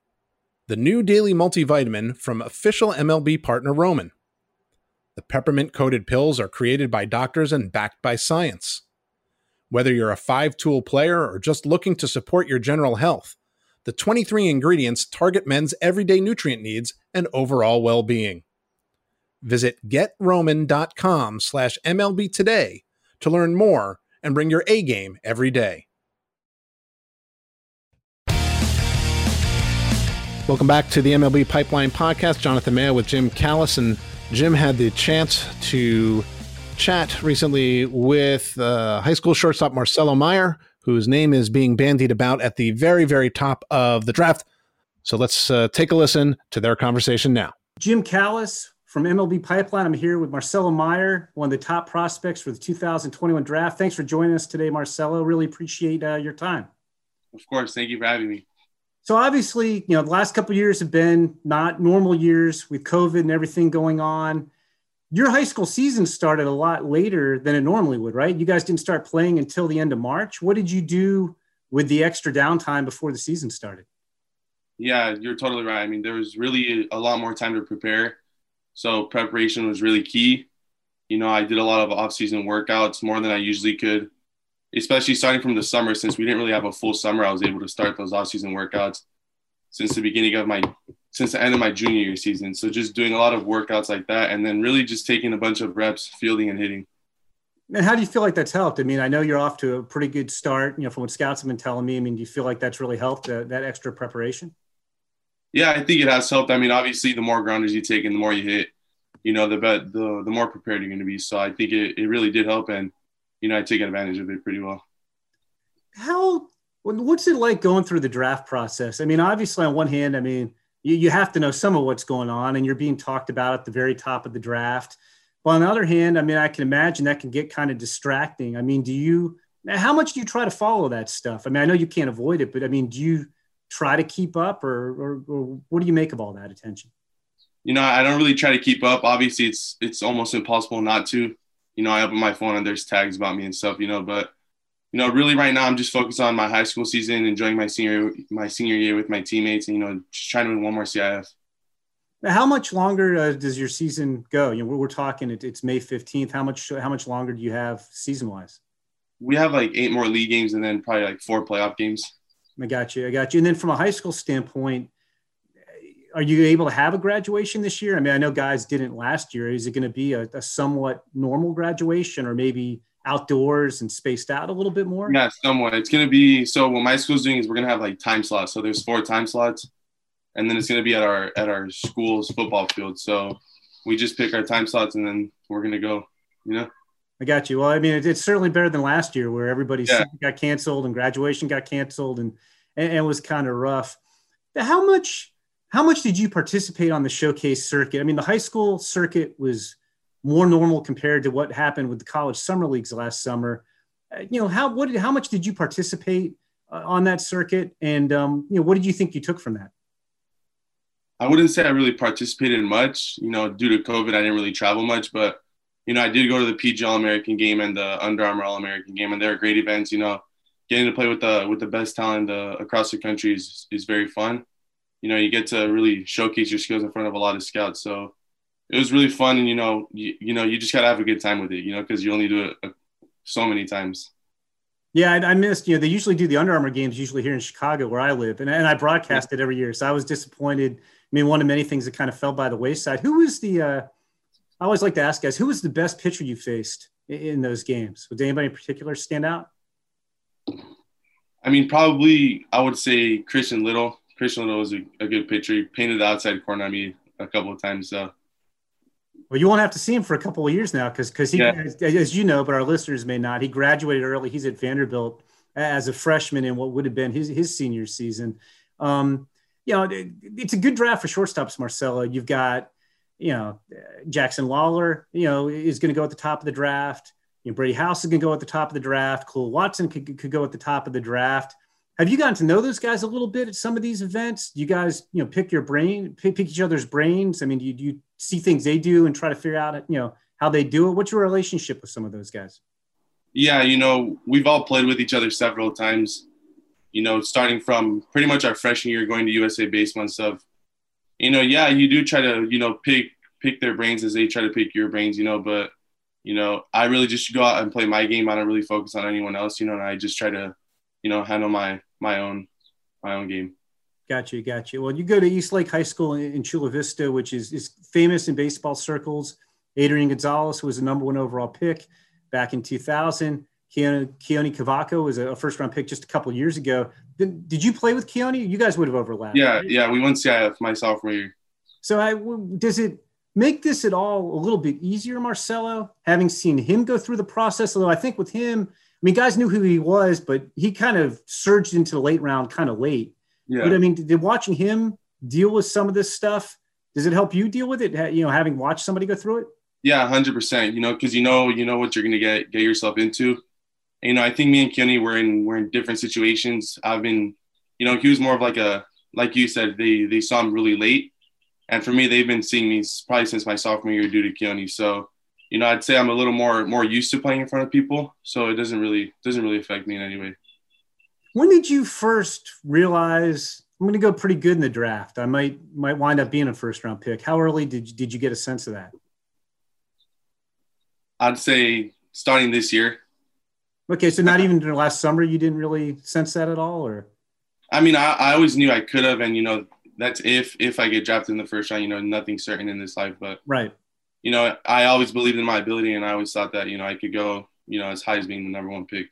The new daily multivitamin from official MLB partner Roman. The peppermint coated pills are created by doctors and backed by science. Whether you're a five tool player or just looking to support your general health, the 23 ingredients target men's everyday nutrient needs and overall well being. Visit getroman.com slash MLB today to learn more and bring your A game every day. Welcome back to the MLB Pipeline Podcast. Jonathan Mayo with Jim Callis. And Jim had the chance to chat recently with uh, high school shortstop Marcelo Meyer, whose name is being bandied about at the very, very top of the draft. So let's uh, take a listen to their conversation now. Jim Callis from MLB Pipeline. I'm here with Marcelo Meyer, one of the top prospects for the 2021 draft. Thanks for joining us today, Marcelo. Really appreciate uh, your time. Of course. Thank you for having me. So obviously, you know, the last couple years have been not normal years with COVID and everything going on. Your high school season started a lot later than it normally would, right? You guys didn't start playing until the end of March. What did you do with the extra downtime before the season started. Yeah, you're totally right. I mean, there was really a lot more time to prepare. So preparation was really key. You know, I did a lot of off-season workouts more than I usually could, especially starting from the summer. Since we didn't really have a full summer, I was able to start those off-season workouts since the beginning of my since the end of my junior year season. So just doing a lot of workouts like that, and then really just taking a bunch of reps, fielding and hitting. And how do you feel like that's helped? I mean, I know you're off to a pretty good start. You know, from what scouts have been telling me. I mean, do you feel like that's really helped uh, that extra preparation? Yeah, I think it has helped. I mean, obviously, the more grounders you take and the more you hit, you know, the bet the the more prepared you're going to be. So I think it, it really did help, and you know, I take advantage of it pretty well. How what's it like going through the draft process? I mean, obviously, on one hand, I mean, you, you have to know some of what's going on, and you're being talked about at the very top of the draft. But on the other hand, I mean, I can imagine that can get kind of distracting. I mean, do you? How much do you try to follow that stuff? I mean, I know you can't avoid it, but I mean, do you? try to keep up, or, or, or what do you make of all that attention? You know, I don't really try to keep up. Obviously, it's it's almost impossible not to. You know, I open my phone and there's tags about me and stuff. You know, but you know, really right now I'm just focused on my high school season, enjoying my senior my senior year with my teammates, and you know, just trying to win one more CIF. Now, how much longer uh, does your season go? You know, we're, we're talking it, it's May 15th. How much how much longer do you have season wise? We have like eight more league games and then probably like four playoff games. I got you. I got you. And then from a high school standpoint, are you able to have a graduation this year? I mean, I know guys didn't last year. Is it going to be a, a somewhat normal graduation or maybe outdoors and spaced out a little bit more? Yeah, somewhat. It's going to be so. What my school's doing is we're going to have like time slots. So there's four time slots, and then it's going to be at our at our school's football field. So we just pick our time slots, and then we're going to go. You know. I got you. Well, I mean, it, it's certainly better than last year where everybody yeah. got canceled and graduation got canceled and, and it was kind of rough. How much, how much did you participate on the showcase circuit? I mean, the high school circuit was more normal compared to what happened with the college summer leagues last summer. Uh, you know, how, what did, how much did you participate uh, on that circuit? And, um, you know, what did you think you took from that? I wouldn't say I really participated much, you know, due to COVID, I didn't really travel much, but you know, I did go to the PG All American game and the Under Armour All American game, and they're great events. You know, getting to play with the with the best talent uh, across the country is is very fun. You know, you get to really showcase your skills in front of a lot of scouts. So it was really fun, and you know, you, you know, you just gotta have a good time with it. You know, because you only do it uh, so many times. Yeah, I, I, missed. You know, they usually do the Under Armour games usually here in Chicago, where I live, and, and I broadcast it every year. So I was disappointed. I mean, one of many things that kind of fell by the wayside. Who was the uh, I always like to ask guys, who was the best pitcher you faced in those games? Would anybody in particular stand out? I mean, probably I would say Christian Little. Christian Little was a, a good pitcher. He painted the outside corner on me a couple of times. So. Well, you won't have to see him for a couple of years now because because he, yeah. as, as, you know, but our listeners may not. He graduated early. He's at Vanderbilt as a freshman in what would have been his his senior season. Um, you know, it, it's a good draft for shortstops, Marcelo. You've got you know, Jackson Lawlar, you know, is going to go at the top of the draft. You know, Brady House is going to go at the top of the draft. Khalil Watson could, could go at the top of the draft. Have you gotten to know those guys a little bit at some of these events? Do you guys, you know, pick your brain, pick, pick each other's brains? I mean, do you, do you see things they do and try to figure out, you know, how they do it? What's your relationship with some of those guys? Yeah, you know, we've all played with each other several times. You know, starting from pretty much our freshman year, going to USA baseball and stuff you know, yeah, you do try to, you know, pick pick their brains as they try to pick your brains, you know, but you know, I really just go out and play my game. I don't really focus on anyone else, you know, and I just try to, you know, handle my my own my own game. Got you, got you. Well, you go to East Lake High School in Chula Vista, which is is famous in baseball circles. Adrian Gonzalez was the number one overall pick back in 2000. Keone, Keone Cavaco was a first round pick just a couple years ago. Did, did you play with Keone? You guys would have overlapped. Yeah, right? yeah, we went CIF uh, my sophomore year. So I, does it make this at all a little bit easier, Marcelo, having seen him go through the process? Although I think with him, I mean, guys knew who he was, but he kind of surged into the late round kind of late. Yeah. But I mean, did watching him deal with some of this stuff, does it help you deal with it? You know, having watched somebody go through it? Yeah, hundred percent. You know, because you know, you know what you're gonna get get yourself into you know, I think me and Keone were in were in different situations. I've been, you know, he was more of like a like you said, they they saw him really late, and for me, they've been seeing me probably since my sophomore year due to Keone. So, you know, I'd say I'm a little more more used to playing in front of people, so it doesn't really doesn't really affect me in any way. When did you first realize I'm going to go pretty good in the draft? I might might wind up being a first round pick. How early did you, did you get a sense of that? I'd say starting this year. Okay, so not even last summer you didn't really sense that at all, or? I mean, I, I always knew I could have, and you know, that's if if I get drafted in the first round. You know, nothing's certain in this life, but right. You know, I always believed in my ability, and I always thought that you know I could go you know as high as being the number one pick.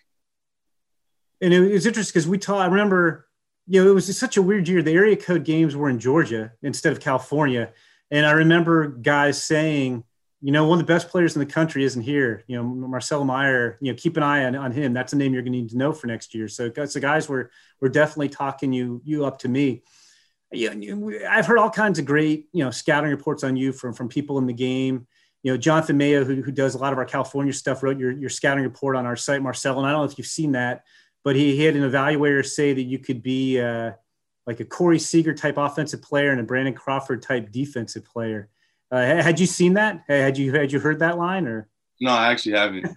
And it was interesting because we taught. I remember, you know, it was such a weird year. The area code games were in Georgia instead of California, and I remember guys saying, you know, one of the best players in the country isn't here. You know, Marcelo Meyer. You know, keep an eye on, on him. That's a name you're going to need to know for next year. So, so guys were were definitely talking you you up to me yeah, I've heard all kinds of great, you know, scouting reports on you from from people in the game. You know, Jonathan Mayo, who, who does a lot of our California stuff, wrote your, your scouting report on our site, Marcel. And I don't know if you've seen that, but he, he had an evaluator say that you could be uh, like a Corey Seager type offensive player and a Brandon Crawford type defensive player. Uh, had you seen that? Had you had you heard that line or? No, I actually haven't.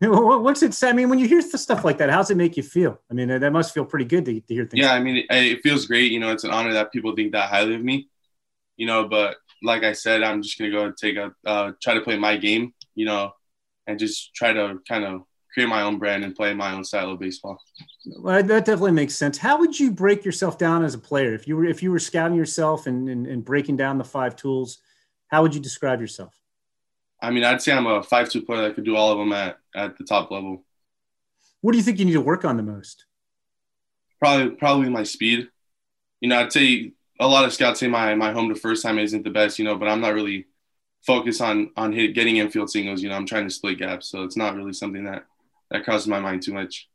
What's it? Say? I mean, when you hear stuff like that, how's it make you feel? I mean, that must feel pretty good to, to hear things. Yeah, I mean, it, it, feels great. You know, it's an honor that people think that highly of me. You know, but like I said, I'm just gonna go and take a uh, try to play my game. You know, and just try to kind of create my own brand and play my own style of baseball. Well, that definitely makes sense. How would you break yourself down as a player if you were if you were scouting yourself and, and, and breaking down the five tools? How would you describe yourself? I mean, I'd say I'm a five-tool player that could do all of them at at the top level. What do you think you need to work on the most? Probably, probably my speed. You know, I'd say a lot of scouts say my my home to first time isn't the best. You know, but I'm not really focused on on hit, getting infield singles. You know, I'm trying to split gaps, so it's not really something that that crosses my mind too much.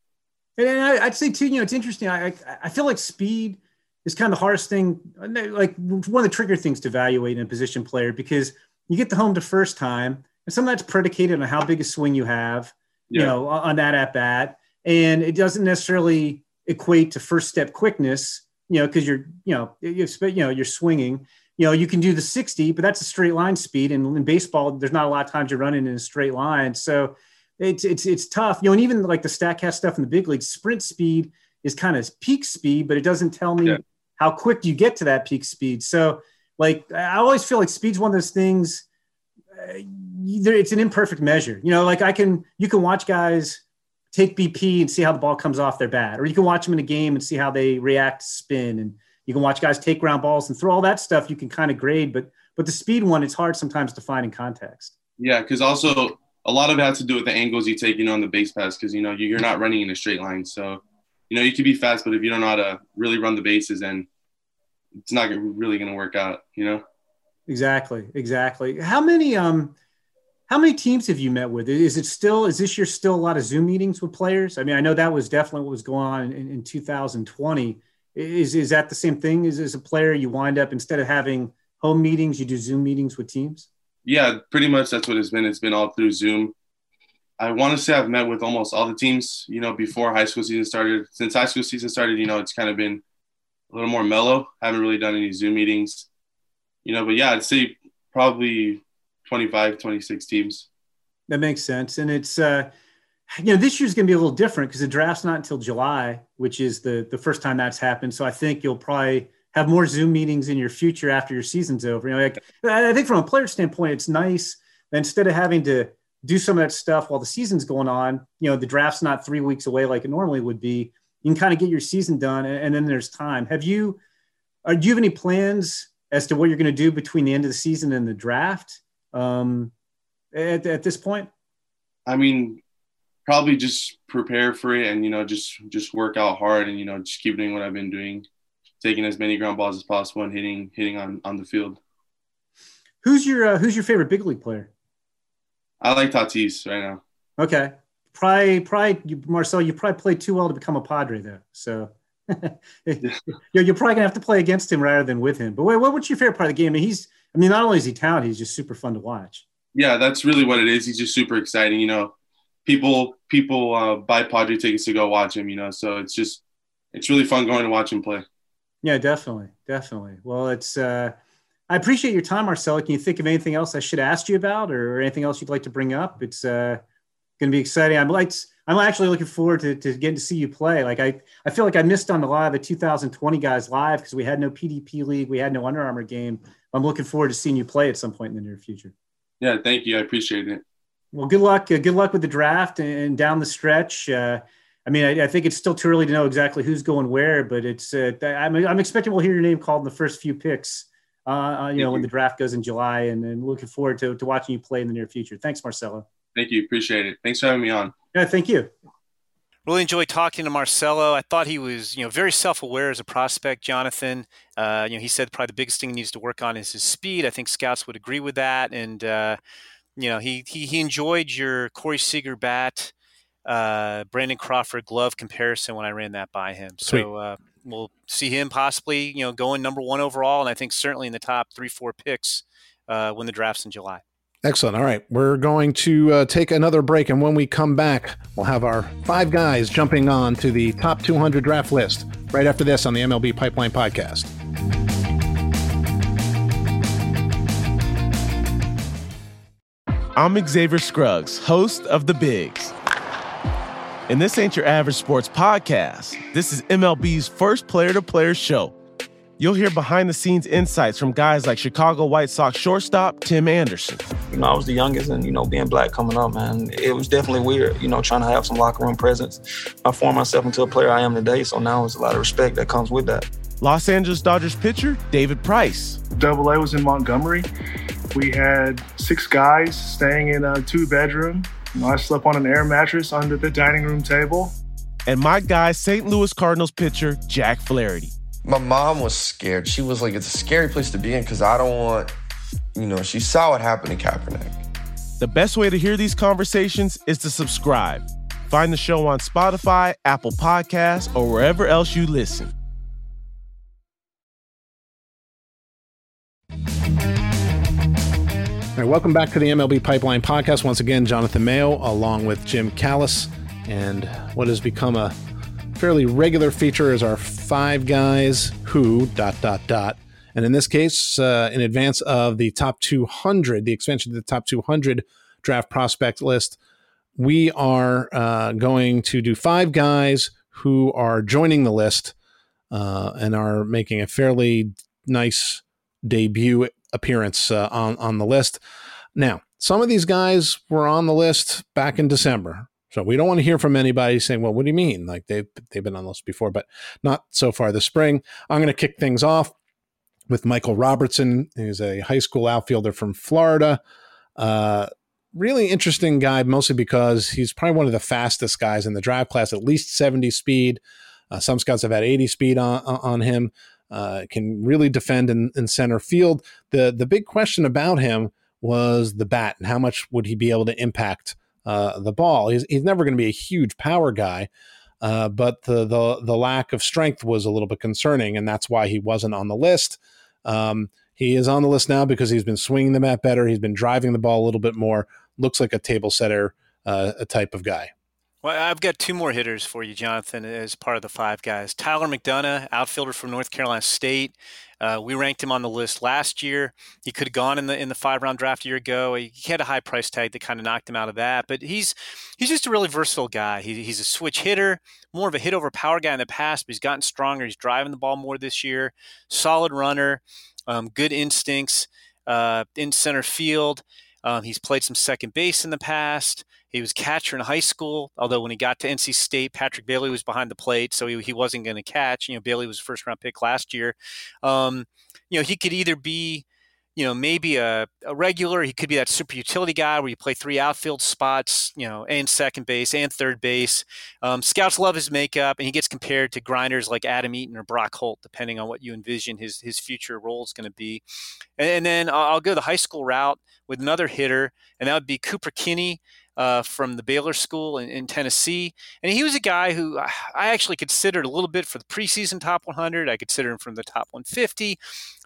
And I'd say too, you know, it's interesting. I I feel like speed is kind of the hardest thing, like one of the trigger things to evaluate in a position player because you get the home to first time, and some of that's predicated on how big a swing you have, yeah. you know, on that at bat, and it doesn't necessarily equate to first step quickness, you know, because you're, you know, you you know, you're swinging. You know, you can do the 60, but that's a straight line speed, and in baseball, there's not a lot of times you're running in a straight line, so it's it's it's tough. You know, and even like the Statcast stuff in the big leagues, sprint speed is kind of peak speed, but it doesn't tell me yeah. how quick you get to that peak speed. So like I always feel like speed's one of those things. Uh, it's an imperfect measure. You know, like I can you can watch guys take BP and see how the ball comes off their bat, or you can watch them in a game and see how they react to spin, and you can watch guys take ground balls and throw all that stuff. You can kind of grade, but but the speed one, it's hard sometimes to find in context. Yeah, because also a lot of it has to do with the angles you take, you know, on the base pass, because you know you're not running in a straight line, so you know you can be fast, but if you don't know how to really run the bases and it's not really going to work out, you know? Exactly. Exactly. How many, um, how many teams have you met with? Is it still, is this year still a lot of Zoom meetings with players? I mean, I know that was definitely what was going on in, in 2020. Is, is that the same thing? Is as a player, you wind up instead of having home meetings, you do Zoom meetings with teams? Yeah, pretty much that's what it's been. It's been all through Zoom. I want to say I've met with almost all the teams, you know, before high school season started. Since high school season started, you know, it's kind of been a little more mellow. I haven't really done any Zoom meetings, you know, but yeah, I'd say probably 25, 26 teams. That makes sense. And it's, uh, you know, this year's going to be a little different because the draft's not until July, which is the the first time that's happened. So I think you'll probably have more Zoom meetings in your future after your season's over. You know, like, I think from a player standpoint, it's nice that instead of having to do some of that stuff while the season's going on, you know, the draft's not three weeks away like it normally would be you can kind of get your season done and, and then there's time. Have you, uh, do you have any plans as to what you're going to do between the end of the season and the draft um, at, at this point? I mean, probably just prepare for it and, you know, just, just work out hard and, you know, just keep doing what I've been doing, taking as many ground balls as possible and hitting, hitting on, on the field. Who's your, uh, who's your favorite big league player? I like Tatis right now. Okay probably, probably, Marcel, you probably played too well to become a Padre, though. So you're, you're probably gonna have to play against him rather than with him. But wait, what, what's your favorite part of the game? I mean, he's, I mean, not only is he talented, he's just super fun to watch. Yeah, that's really what it is. He's just super exciting. You know, people people uh, buy Padre tickets to go watch him. You know, so it's just it's really fun going to watch him play. Yeah, definitely, definitely. Well, it's. uh I appreciate your time, Marcel. Can you think of anything else I should ask you about, or anything else you'd like to bring up? It's uh, going to be exciting. I'd like I'm actually looking forward to, to getting to see you play. Like I, I feel like I missed on a lot of the 2020 guys live because we had no PDP league, we had no Under Armour game. I'm looking forward to seeing you play at some point in the near future. Yeah, thank you. I appreciate it. Well, good luck. Uh, good luck with the draft and down the stretch. Uh, I mean, I, I, think it's still too early to know exactly who's going where, but it's. Uh, I'm, I'm expecting we'll hear your name called in the first few picks. Uh, uh you know, when the draft goes in July, and, and looking forward to, to watching you play in the near future. Thanks, Marcelo. Thank you. Appreciate it. Thanks for having me on. Yeah, thank you. Really enjoyed talking to Marcelo. I thought he was, you know, very self-aware as a prospect. Jonathan, uh, you know, he said probably the biggest thing he needs to work on is his speed. I think scouts would agree with that, and uh, you know, he he he enjoyed your Corey Seager bat uh, Brandon Crawford glove comparison when I ran that by him. Sweet. So uh, we'll see him possibly, you know, going number one overall, and I think certainly in the top three, four picks uh, when the draft's in July. Excellent. All right. We're going to uh, take another break. And when we come back, we'll have our five guys jumping on to the top 200 draft list right after this on the MLB Pipeline Podcast. I'm Xavier Scruggs, host of The Bigs and this ain't your average sports podcast. This is MLB's first player to player show. You'll hear behind the scenes insights from guys like Chicago White Sox shortstop Tim Anderson. You know, I was the youngest, and, you know, being black coming up, man, it was definitely weird, you know, trying to have some locker room presence. I formed myself into a player I am today, so now there's a lot of respect that comes with that. Los Angeles Dodgers pitcher David Price. Double A was in Montgomery. We had six guys staying in a two bedroom I slept on an air mattress under the dining room table. And my guy, St. Louis Cardinals pitcher Jack Flaherty. My mom was scared. She was like, it's a scary place to be in because I don't want, you know, she saw what happened to Kaepernick. The best way to hear these conversations is to subscribe. Find the show on Spotify, Apple Podcasts, or wherever else you listen. All right, welcome back to the MLB Pipeline Podcast. Once again, Jonathan Mayo along with Jim Callis. And what has become a fairly regular feature is our five guys who dot dot dot. And in this case, uh, in advance of the top 200, the expansion to the top 200 draft prospect list, we are uh, going to do five guys who are joining the list uh, and are making a fairly nice debut appearance uh, on on the list. Now, some of these guys were on the list back in December. So we don't want to hear from anybody saying, "Well, what do you mean? Like they've they've been on the list before, but not so far this spring." I'm going to kick things off with Michael Robertson, who's a high school outfielder from Florida. Uh, really interesting guy, mostly because he's probably one of the fastest guys in the draft class, at least 70 speed. Uh, some scouts have had 80 speed on, on him uh, can really defend in, in center field. The the big question about him was the bat and how much would he be able to impact uh, the ball. He's, he's never going to be a huge power guy, uh, but the, the the lack of strength was a little bit concerning, and that's why he wasn't on the list. Um, he is on the list now because he's been swinging the bat better. He's been driving the ball a little bit more. Looks like a table setter uh, a type of guy. Well, I've got two more hitters for you, Jonathan, as part of the five guys. Tyler McDonough, outfielder from North Carolina State. Uh, we ranked him on the list last year. He could have gone in the in the five round draft a year ago. He had a high price tag that kind of knocked him out of that. But he's he's just a really versatile guy. He, he's a switch hitter, more of a hit over power guy in the past, but he's gotten stronger. He's driving the ball more this year. Solid runner, um, good instincts uh, in center field. Um, he's played some second base in the past. He was catcher in high school, although when he got to NC State, Patrick Bailey was behind the plate, so he, he wasn't going to catch. You know, Bailey was first round pick last year. Um, you know, he could either be, you know, maybe a, a, regular. He could be that super utility guy where you play three outfield spots, you know, and second base and third base. Um, scouts love his makeup, and he gets compared to grinders like Adam Eaton or Brock Holt, depending on what you envision his his future role is going to be. And, and then I'll, go the high school route with another hitter, and that would be Cooper Kinney uh, from the Baylor School in, in, Tennessee. And he was a guy who I actually considered a little bit for the preseason top 100. I considered him from the top 150.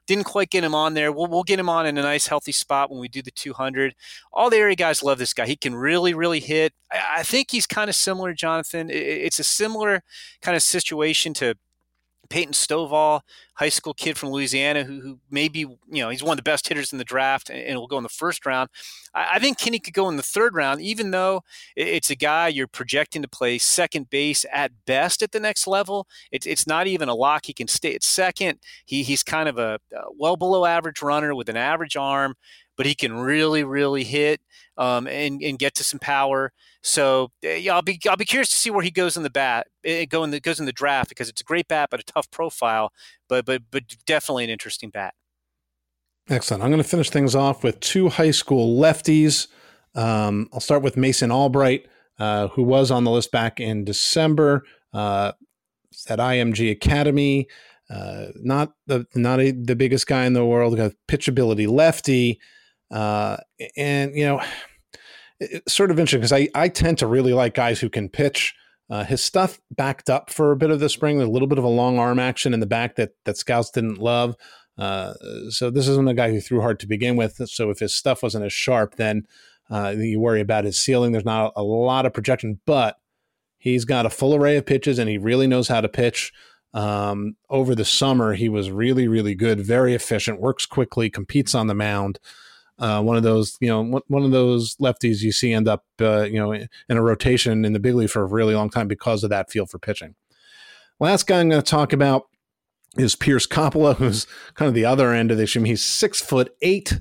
Didn't quite get him on there. We'll, we'll get him on in a nice, healthy spot when we do the 200. All the area guys love this guy. He can really, really hit. I, I think he's kind of similar, Jonathan. It, it's a similar kind of situation to Peyton Stovall, high school kid from Louisiana, who, who maybe you know he's one of the best hitters in the draft, and, and will go in the first round. I, I, think Kinney could go in the third round, even though it's a guy you're projecting to play second base at best at the next level. It's it's not even a lock. He can stay at second. He he's kind of a, a well below average runner with an average arm but he can really, really hit um, and, and get to some power. So eh, yeah, I'll be I'll be curious to see where he goes in the bat, it eh, go in the, goes in the draft because it's a great bat, but a tough profile, but but but definitely an interesting bat. Excellent. I'm going to finish things off with two high school lefties. Um, I'll start with Mason Albright, uh, who was on the list back in December uh, at IMG Academy. Uh, not the not a, the biggest guy in the world, got pitchability lefty. Uh, and you know, it's sort of interesting because I I tend to really like guys who can pitch. Uh, his stuff backed up for a bit of the spring, a little bit of a long arm action in the back that that scouts didn't love. Uh, so this isn't a guy who threw hard to begin with. So if his stuff wasn't as sharp, then uh, you worry about his ceiling. There's not a, lot of projection, but he's got a full array of pitches and he really knows how to pitch. Um, over the summer, he was really, really good, very efficient, works quickly, competes on the mound uh, one of those, you know, one of those lefties you see end up, uh, you know, in a rotation in the big league for a really long time because of that feel for pitching. Last guy I'm going to talk about is Pierce Coppola, who's kind of the other end of the extreme. He's six foot eight,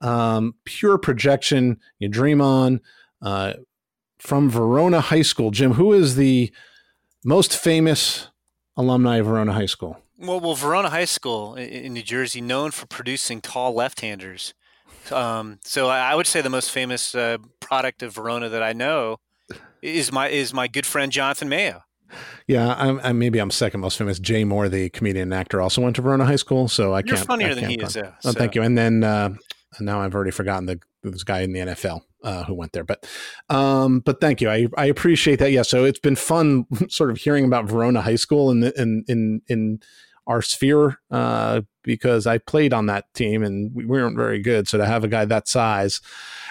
um, pure projection. You dream on uh, from Verona High School. Jim, who is the most famous alumni of Verona High School? Well, well, Verona High School in New Jersey, known for producing tall left-handers. Um, so I would say the most famous uh, product of Verona that I know is my is my good friend Jonathan Mayo. Yeah, I'm, I'm, maybe I'm second most famous. Jay Moore, the comedian and actor, also went to Verona High School, so I can't. You're can't. funnier I than can't he is. Yeah, oh, thank you. And then uh, now I've already forgotten the this guy in the NFL uh, who went there, but um, but thank you. I I appreciate that. Yeah, so it's been fun, sort of hearing about Verona High School and in in in our sphere uh, because I played on that team and we weren't very good. So to have a guy that size,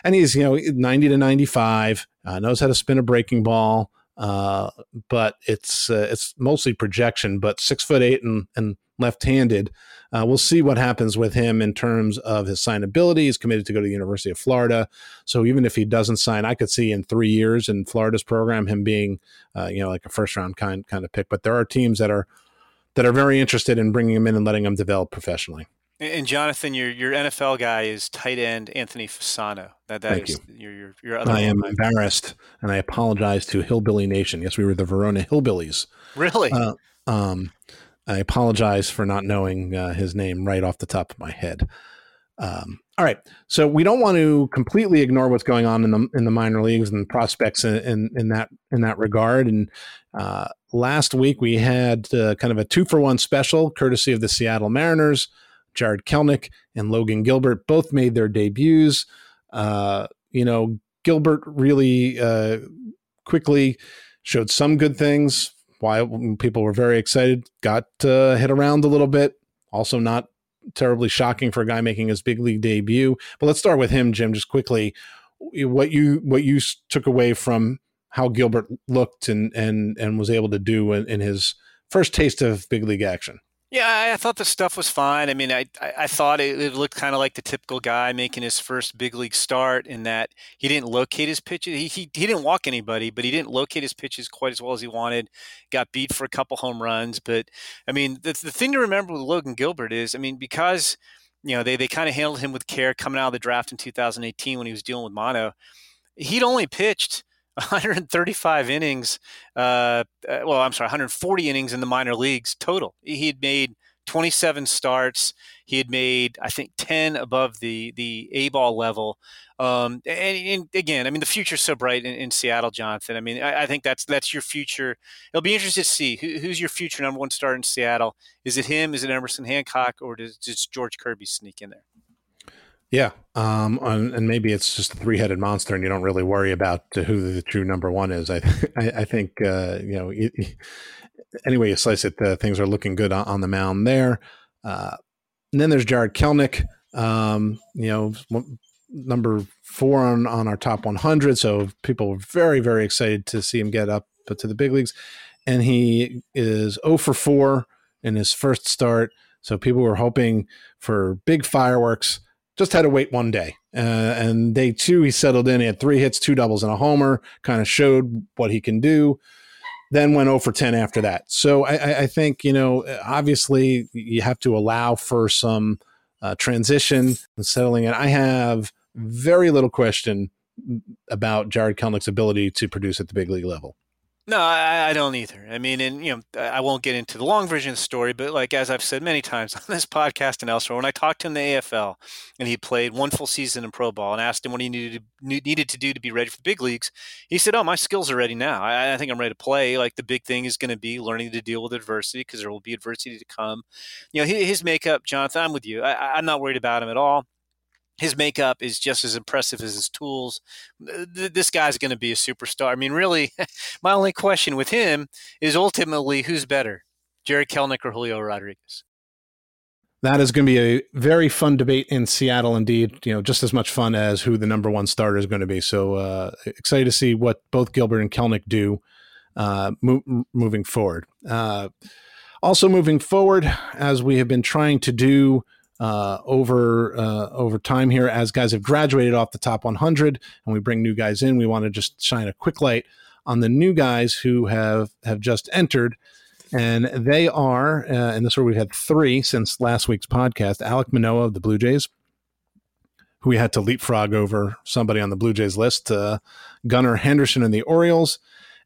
and he's you know ninety to ninety five, uh, knows how to spin a breaking ball, uh, but it's uh, it's mostly projection. But six foot eight and and left handed. Uh, we'll see what happens with him in terms of his signability. He's committed to go to the University of Florida. So even if he doesn't sign, I could see in three years in Florida's program him being, uh, you know, like a first round kind kind of pick. But there are teams that are that are very interested in bringing him in and letting him develop professionally. And Jonathan, your your NFL guy is tight end Anthony Fasano. That that Thank is you. your your, your other I am embarrassed, and I apologize to Hillbilly Nation. Yes, we were the Verona Hillbillies. Really? Uh, um, I apologize for not knowing uh, his name right off the top of my head. Um, all right, so we don't want to completely ignore what's going on in the in the minor leagues and prospects in, in, in that in that regard. And uh, last week we had uh, kind of a two for one special, courtesy of the Seattle Mariners. Jarred Kelenic and Logan Gilbert both made their debuts. Uh, you know, Gilbert really uh, quickly showed some good things. Why people were very excited, got uh, hit around a little bit. Also, not terribly shocking for a guy making his big league debut. But let's start with him, Jim. Just quickly, what you what you took away from how Gilbert looked and and and was able to do in, in his first taste of big league action. Yeah, I thought the stuff was fine. I mean, I I, thought it, it looked kind of like the typical guy making his first big league start in that he didn't locate his pitches. He, he he didn't walk anybody, but he didn't locate his pitches quite as well as he wanted. Got beat for a couple home runs, but I mean, the the thing to remember with Logan Gilbert is, I mean, because you know they they kind of handled him with care coming out of the draft in 2018 when he was dealing with mono. He'd only pitched 135 innings. Uh, uh, well, I'm sorry, 140 innings in the minor leagues total. He had made 27 starts. He had made, I think, 10 above the the A ball level. Um, and, and, again, I mean, the future's so bright in, in Seattle, Jonathan. I mean, I, I, think that's that's your future. It'll be interesting to see Who, who's your future number one star in Seattle. Is it him? Is it Emerson Hancock, or does, does George Kirby sneak in there? Yeah, um, and, maybe it's just a three-headed monster, and you don't really worry about who the true number one is. I, I, I think uh, you know. It, anyway, you slice it, uh, things are looking good on, on the mound there. Uh, and then there's Jarred Kelenic. um, you know, number four on, on our top 100. So people were very, very excited to see him get up to the big leagues. And he is 0 for 4 in his first start. So people were hoping for big fireworks. Just had to wait one day. Uh, and day two, he settled in. He had three hits, two doubles, and a homer. Kind of showed what he can do. Then went 0 for 10 after that. So I, I think, you know, obviously you have to allow for some uh, transition and settling in. I have very little question about Jarred Kelenic's ability to produce at the big league level. No, I, I, don't either. I mean, and you know, I won't get into the long version of the story, but like as I've said many times on this podcast and elsewhere, when I talked to him in the AFL and he played one full season in pro ball and asked him what he needed to, needed to do to be ready for the big leagues, he said, "Oh, my skills are ready now. I, I think I'm ready to play. Like the big thing is going to be learning to deal with adversity because there will be adversity to come. You know, his, his makeup, Jonathan. I'm with you. I, I'm not worried about him at all." His makeup is just as impressive as his tools. This guy's going to be a superstar. I mean, really, my only question with him is ultimately who's better, Jarred Kelenic or Julio Rodriguez? That is going to be a very fun debate in Seattle, indeed. You know, just as much fun as who the number one starter is going to be. So uh, excited to see what both Gilbert and Kelenic do uh, mo- moving forward. Uh, also, moving forward, as we have been trying to do uh, over uh, over time here. As guys have graduated off the top 100 and we bring new guys in we want to just shine a quick light on the new guys who have have just entered. And they are uh, in this order we've had three since last week's podcast Alek Manoah of the blue jays who we had to leapfrog over somebody on the blue jays list uh, gunnar henderson in the orioles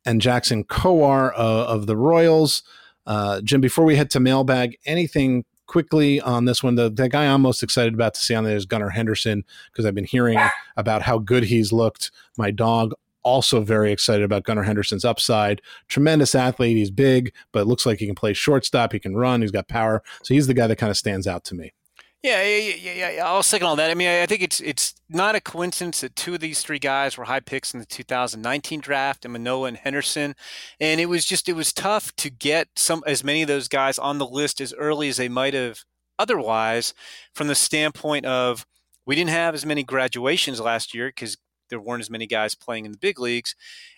and jackson kowar uh, of the royals. Uh, jim before we head to mailbag anything quickly on this one, the, the guy I'm most excited about to see on there is Gunnar Henderson because I've been hearing about how good he's looked. My dog also very excited about Gunnar Henderson's upside. Tremendous athlete. He's big, but looks like he can play shortstop. He can run. He's got power. So he's the guy that kind of stands out to me. Yeah, yeah, yeah, yeah. I'll second all that. I mean, I think it's it's not a coincidence that two of these three guys were high picks in the 2019 draft, and Manoah and Henderson, and it was just it was tough to get some as many of those guys on the list as early as they might have otherwise, from the standpoint of we didn't have as many graduations last year because there weren't as many guys playing in the big leagues,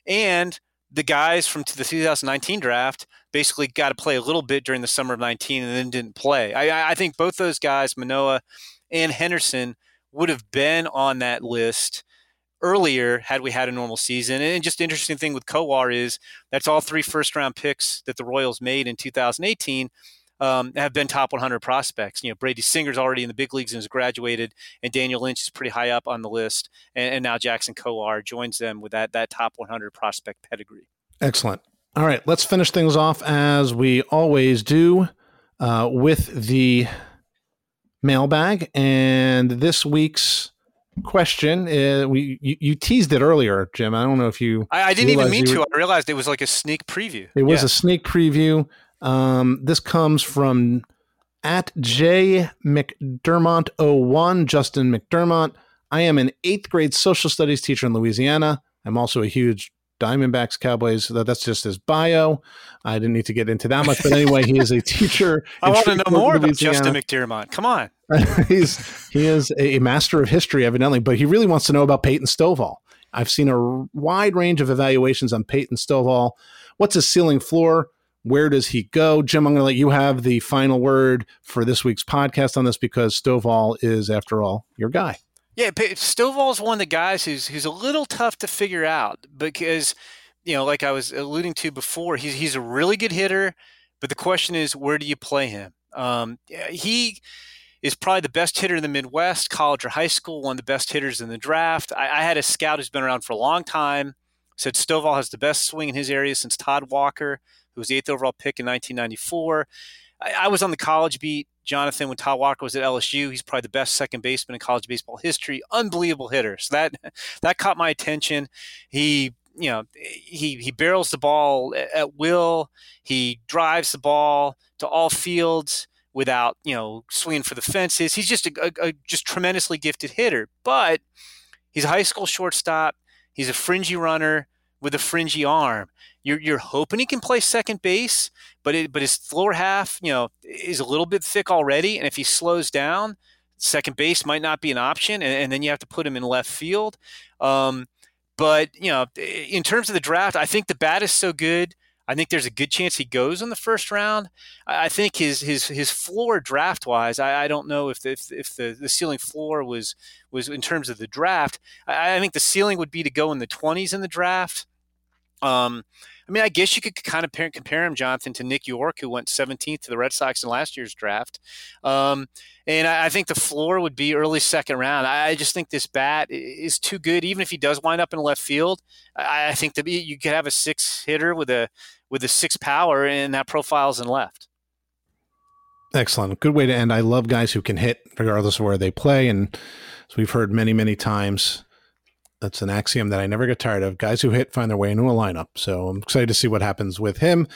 and the guys from the 2019 draft basically got to play a little bit during the summer of 19 and then didn't play. I, I think both those guys, Manoah and Henderson, would have been on that list earlier had we had a normal season. And just interesting thing with Kowar is that's all three first round picks that the Royals made in 2018 um, have been top 100 prospects. You know, Brady Singer's already in the big leagues and has graduated, and Daniel Lynch is pretty high up on the list, and, and now Jackson Kowar joins them with that that top 100 prospect pedigree. Excellent. All right, let's finish things off as we always do uh, with the mailbag, and this week's question. Uh, we you, you, teased it earlier, Jim. I don't know if you. I, I didn't even mean to. I realized it was like a sneak preview. It was yeah. a sneak preview. Um, this comes from at J McDermott 01, Justin McDermott. I am an eighth grade social studies teacher in Louisiana. I'm also a huge Diamondbacks Cowboys. That's just his bio. I didn't need to get into that much, but anyway, he is a teacher. I want to know more about Justin McDermott. Come on. He's he is a master of history, evidently, but he really wants to know about Peyton Stovall. I've seen a wide range of evaluations on Peyton Stovall. What's his ceiling floor? Where does he go? Jim, I'm going to let you have the final word for this week's podcast on this because Stovall is, after all, your guy. Yeah, Stovall is one of the guys who's who's a little tough to figure out because, you know, like I was alluding to before, he's he's a really good hitter, but the question is, where do you play him? Um, he is probably the best hitter in the Midwest, college or high school, one of the best hitters in the draft. I, I had a scout who's been around for a long time, said Stovall has the best swing in his area since Todd Walker who was the eighth overall pick in 1994. I, I was on the college beat, Jonathan, when Todd Walker was at LSU. He's probably the best second baseman in college baseball history. Unbelievable hitter. So that that caught my attention. He you know he he barrels the ball at will. He drives the ball to all fields without you know swinging for the fences. He's just a, a, a, just tremendously gifted hitter. But he's a high school shortstop. He's a fringy runner with a fringy arm you're you're hoping he can play second base, but it, but his lower half, you know, is a little bit thick already, and if he slows down, second base might not be an option, and, and then you have to put him in left field. Um, but you know, in terms of the draft, I think the bat is so good. I think there's a good chance he goes in the first round. I think his his his floor draft wise, I, I don't know if the, if, if the, the ceiling floor was was in terms of the draft. I, I think the ceiling would be to go in the 20s in the draft. Um, I mean, I guess you could kind of compare, compare him, Jonathan, to Nick Yorke, who went 17th to the Red Sox in last year's draft. Um, and I, I, think the floor would be early second round. I, I, just think this bat is too good. Even if he does wind up in left field, I, I think that you could have a six hitter with a with a six power, and that profiles in left. Excellent. Good way to end. I love guys who can hit regardless of where they play. And as we've heard many, many times, that's an axiom that I never get tired of. Guys who hit find their way into a lineup. So I'm excited to see what happens with him.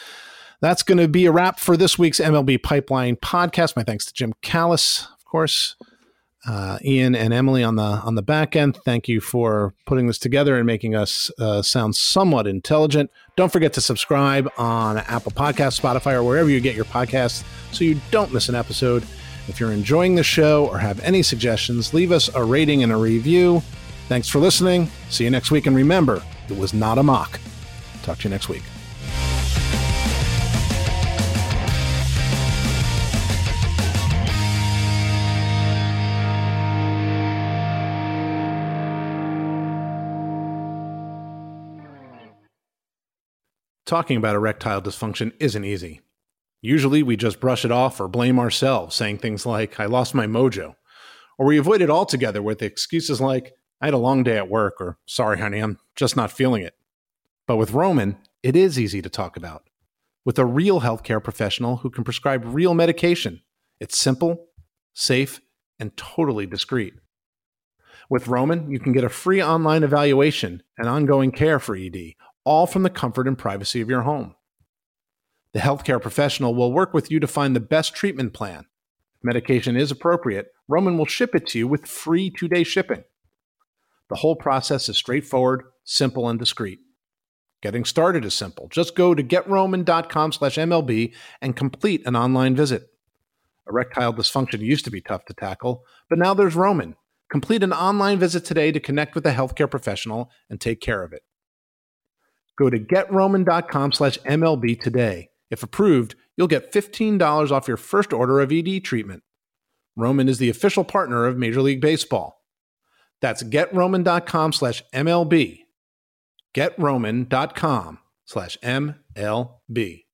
That's going to be a wrap for this week's MLB Pipeline podcast. My thanks to Jim Callis, of course, uh, Ian and Emily on the on the back end. Thank you for putting this together and making us uh, sound somewhat intelligent. Don't forget to subscribe on Apple Podcasts, Spotify, or wherever you get your podcasts, so you don't miss an episode. If you're enjoying the show or have any suggestions, leave us a rating and a review. Thanks for listening. See you next week. And remember, it was not a mock. Talk to you next week. Talking about erectile dysfunction isn't easy. Usually we just brush it off or blame ourselves, saying things like, I lost my mojo. Or we avoid it altogether with excuses like, I had a long day at work, or sorry, honey, I'm just not feeling it. But with Roman, it is easy to talk about. With a real healthcare professional who can prescribe real medication, it's simple, safe, and totally discreet. With Roman, you can get a free online evaluation and ongoing care for ED, all from the comfort and privacy of your home. The healthcare professional will work with you to find the best treatment plan. If medication is appropriate, Roman will ship it to you with free two day shipping. The whole process is straightforward, simple, and discreet. Getting started is simple. Just go to getroman.com slash MLB and complete an online visit. Erectile dysfunction used to be tough to tackle, but now there's Roman. Complete an online visit today to connect with a healthcare professional and take care of it. Go to getroman.com slash MLB today. If approved, you'll get $15 off your first order of ED treatment. Roman is the official partner of Major League Baseball. That's getroman.com slash MLB. Getroman.com slash MLB.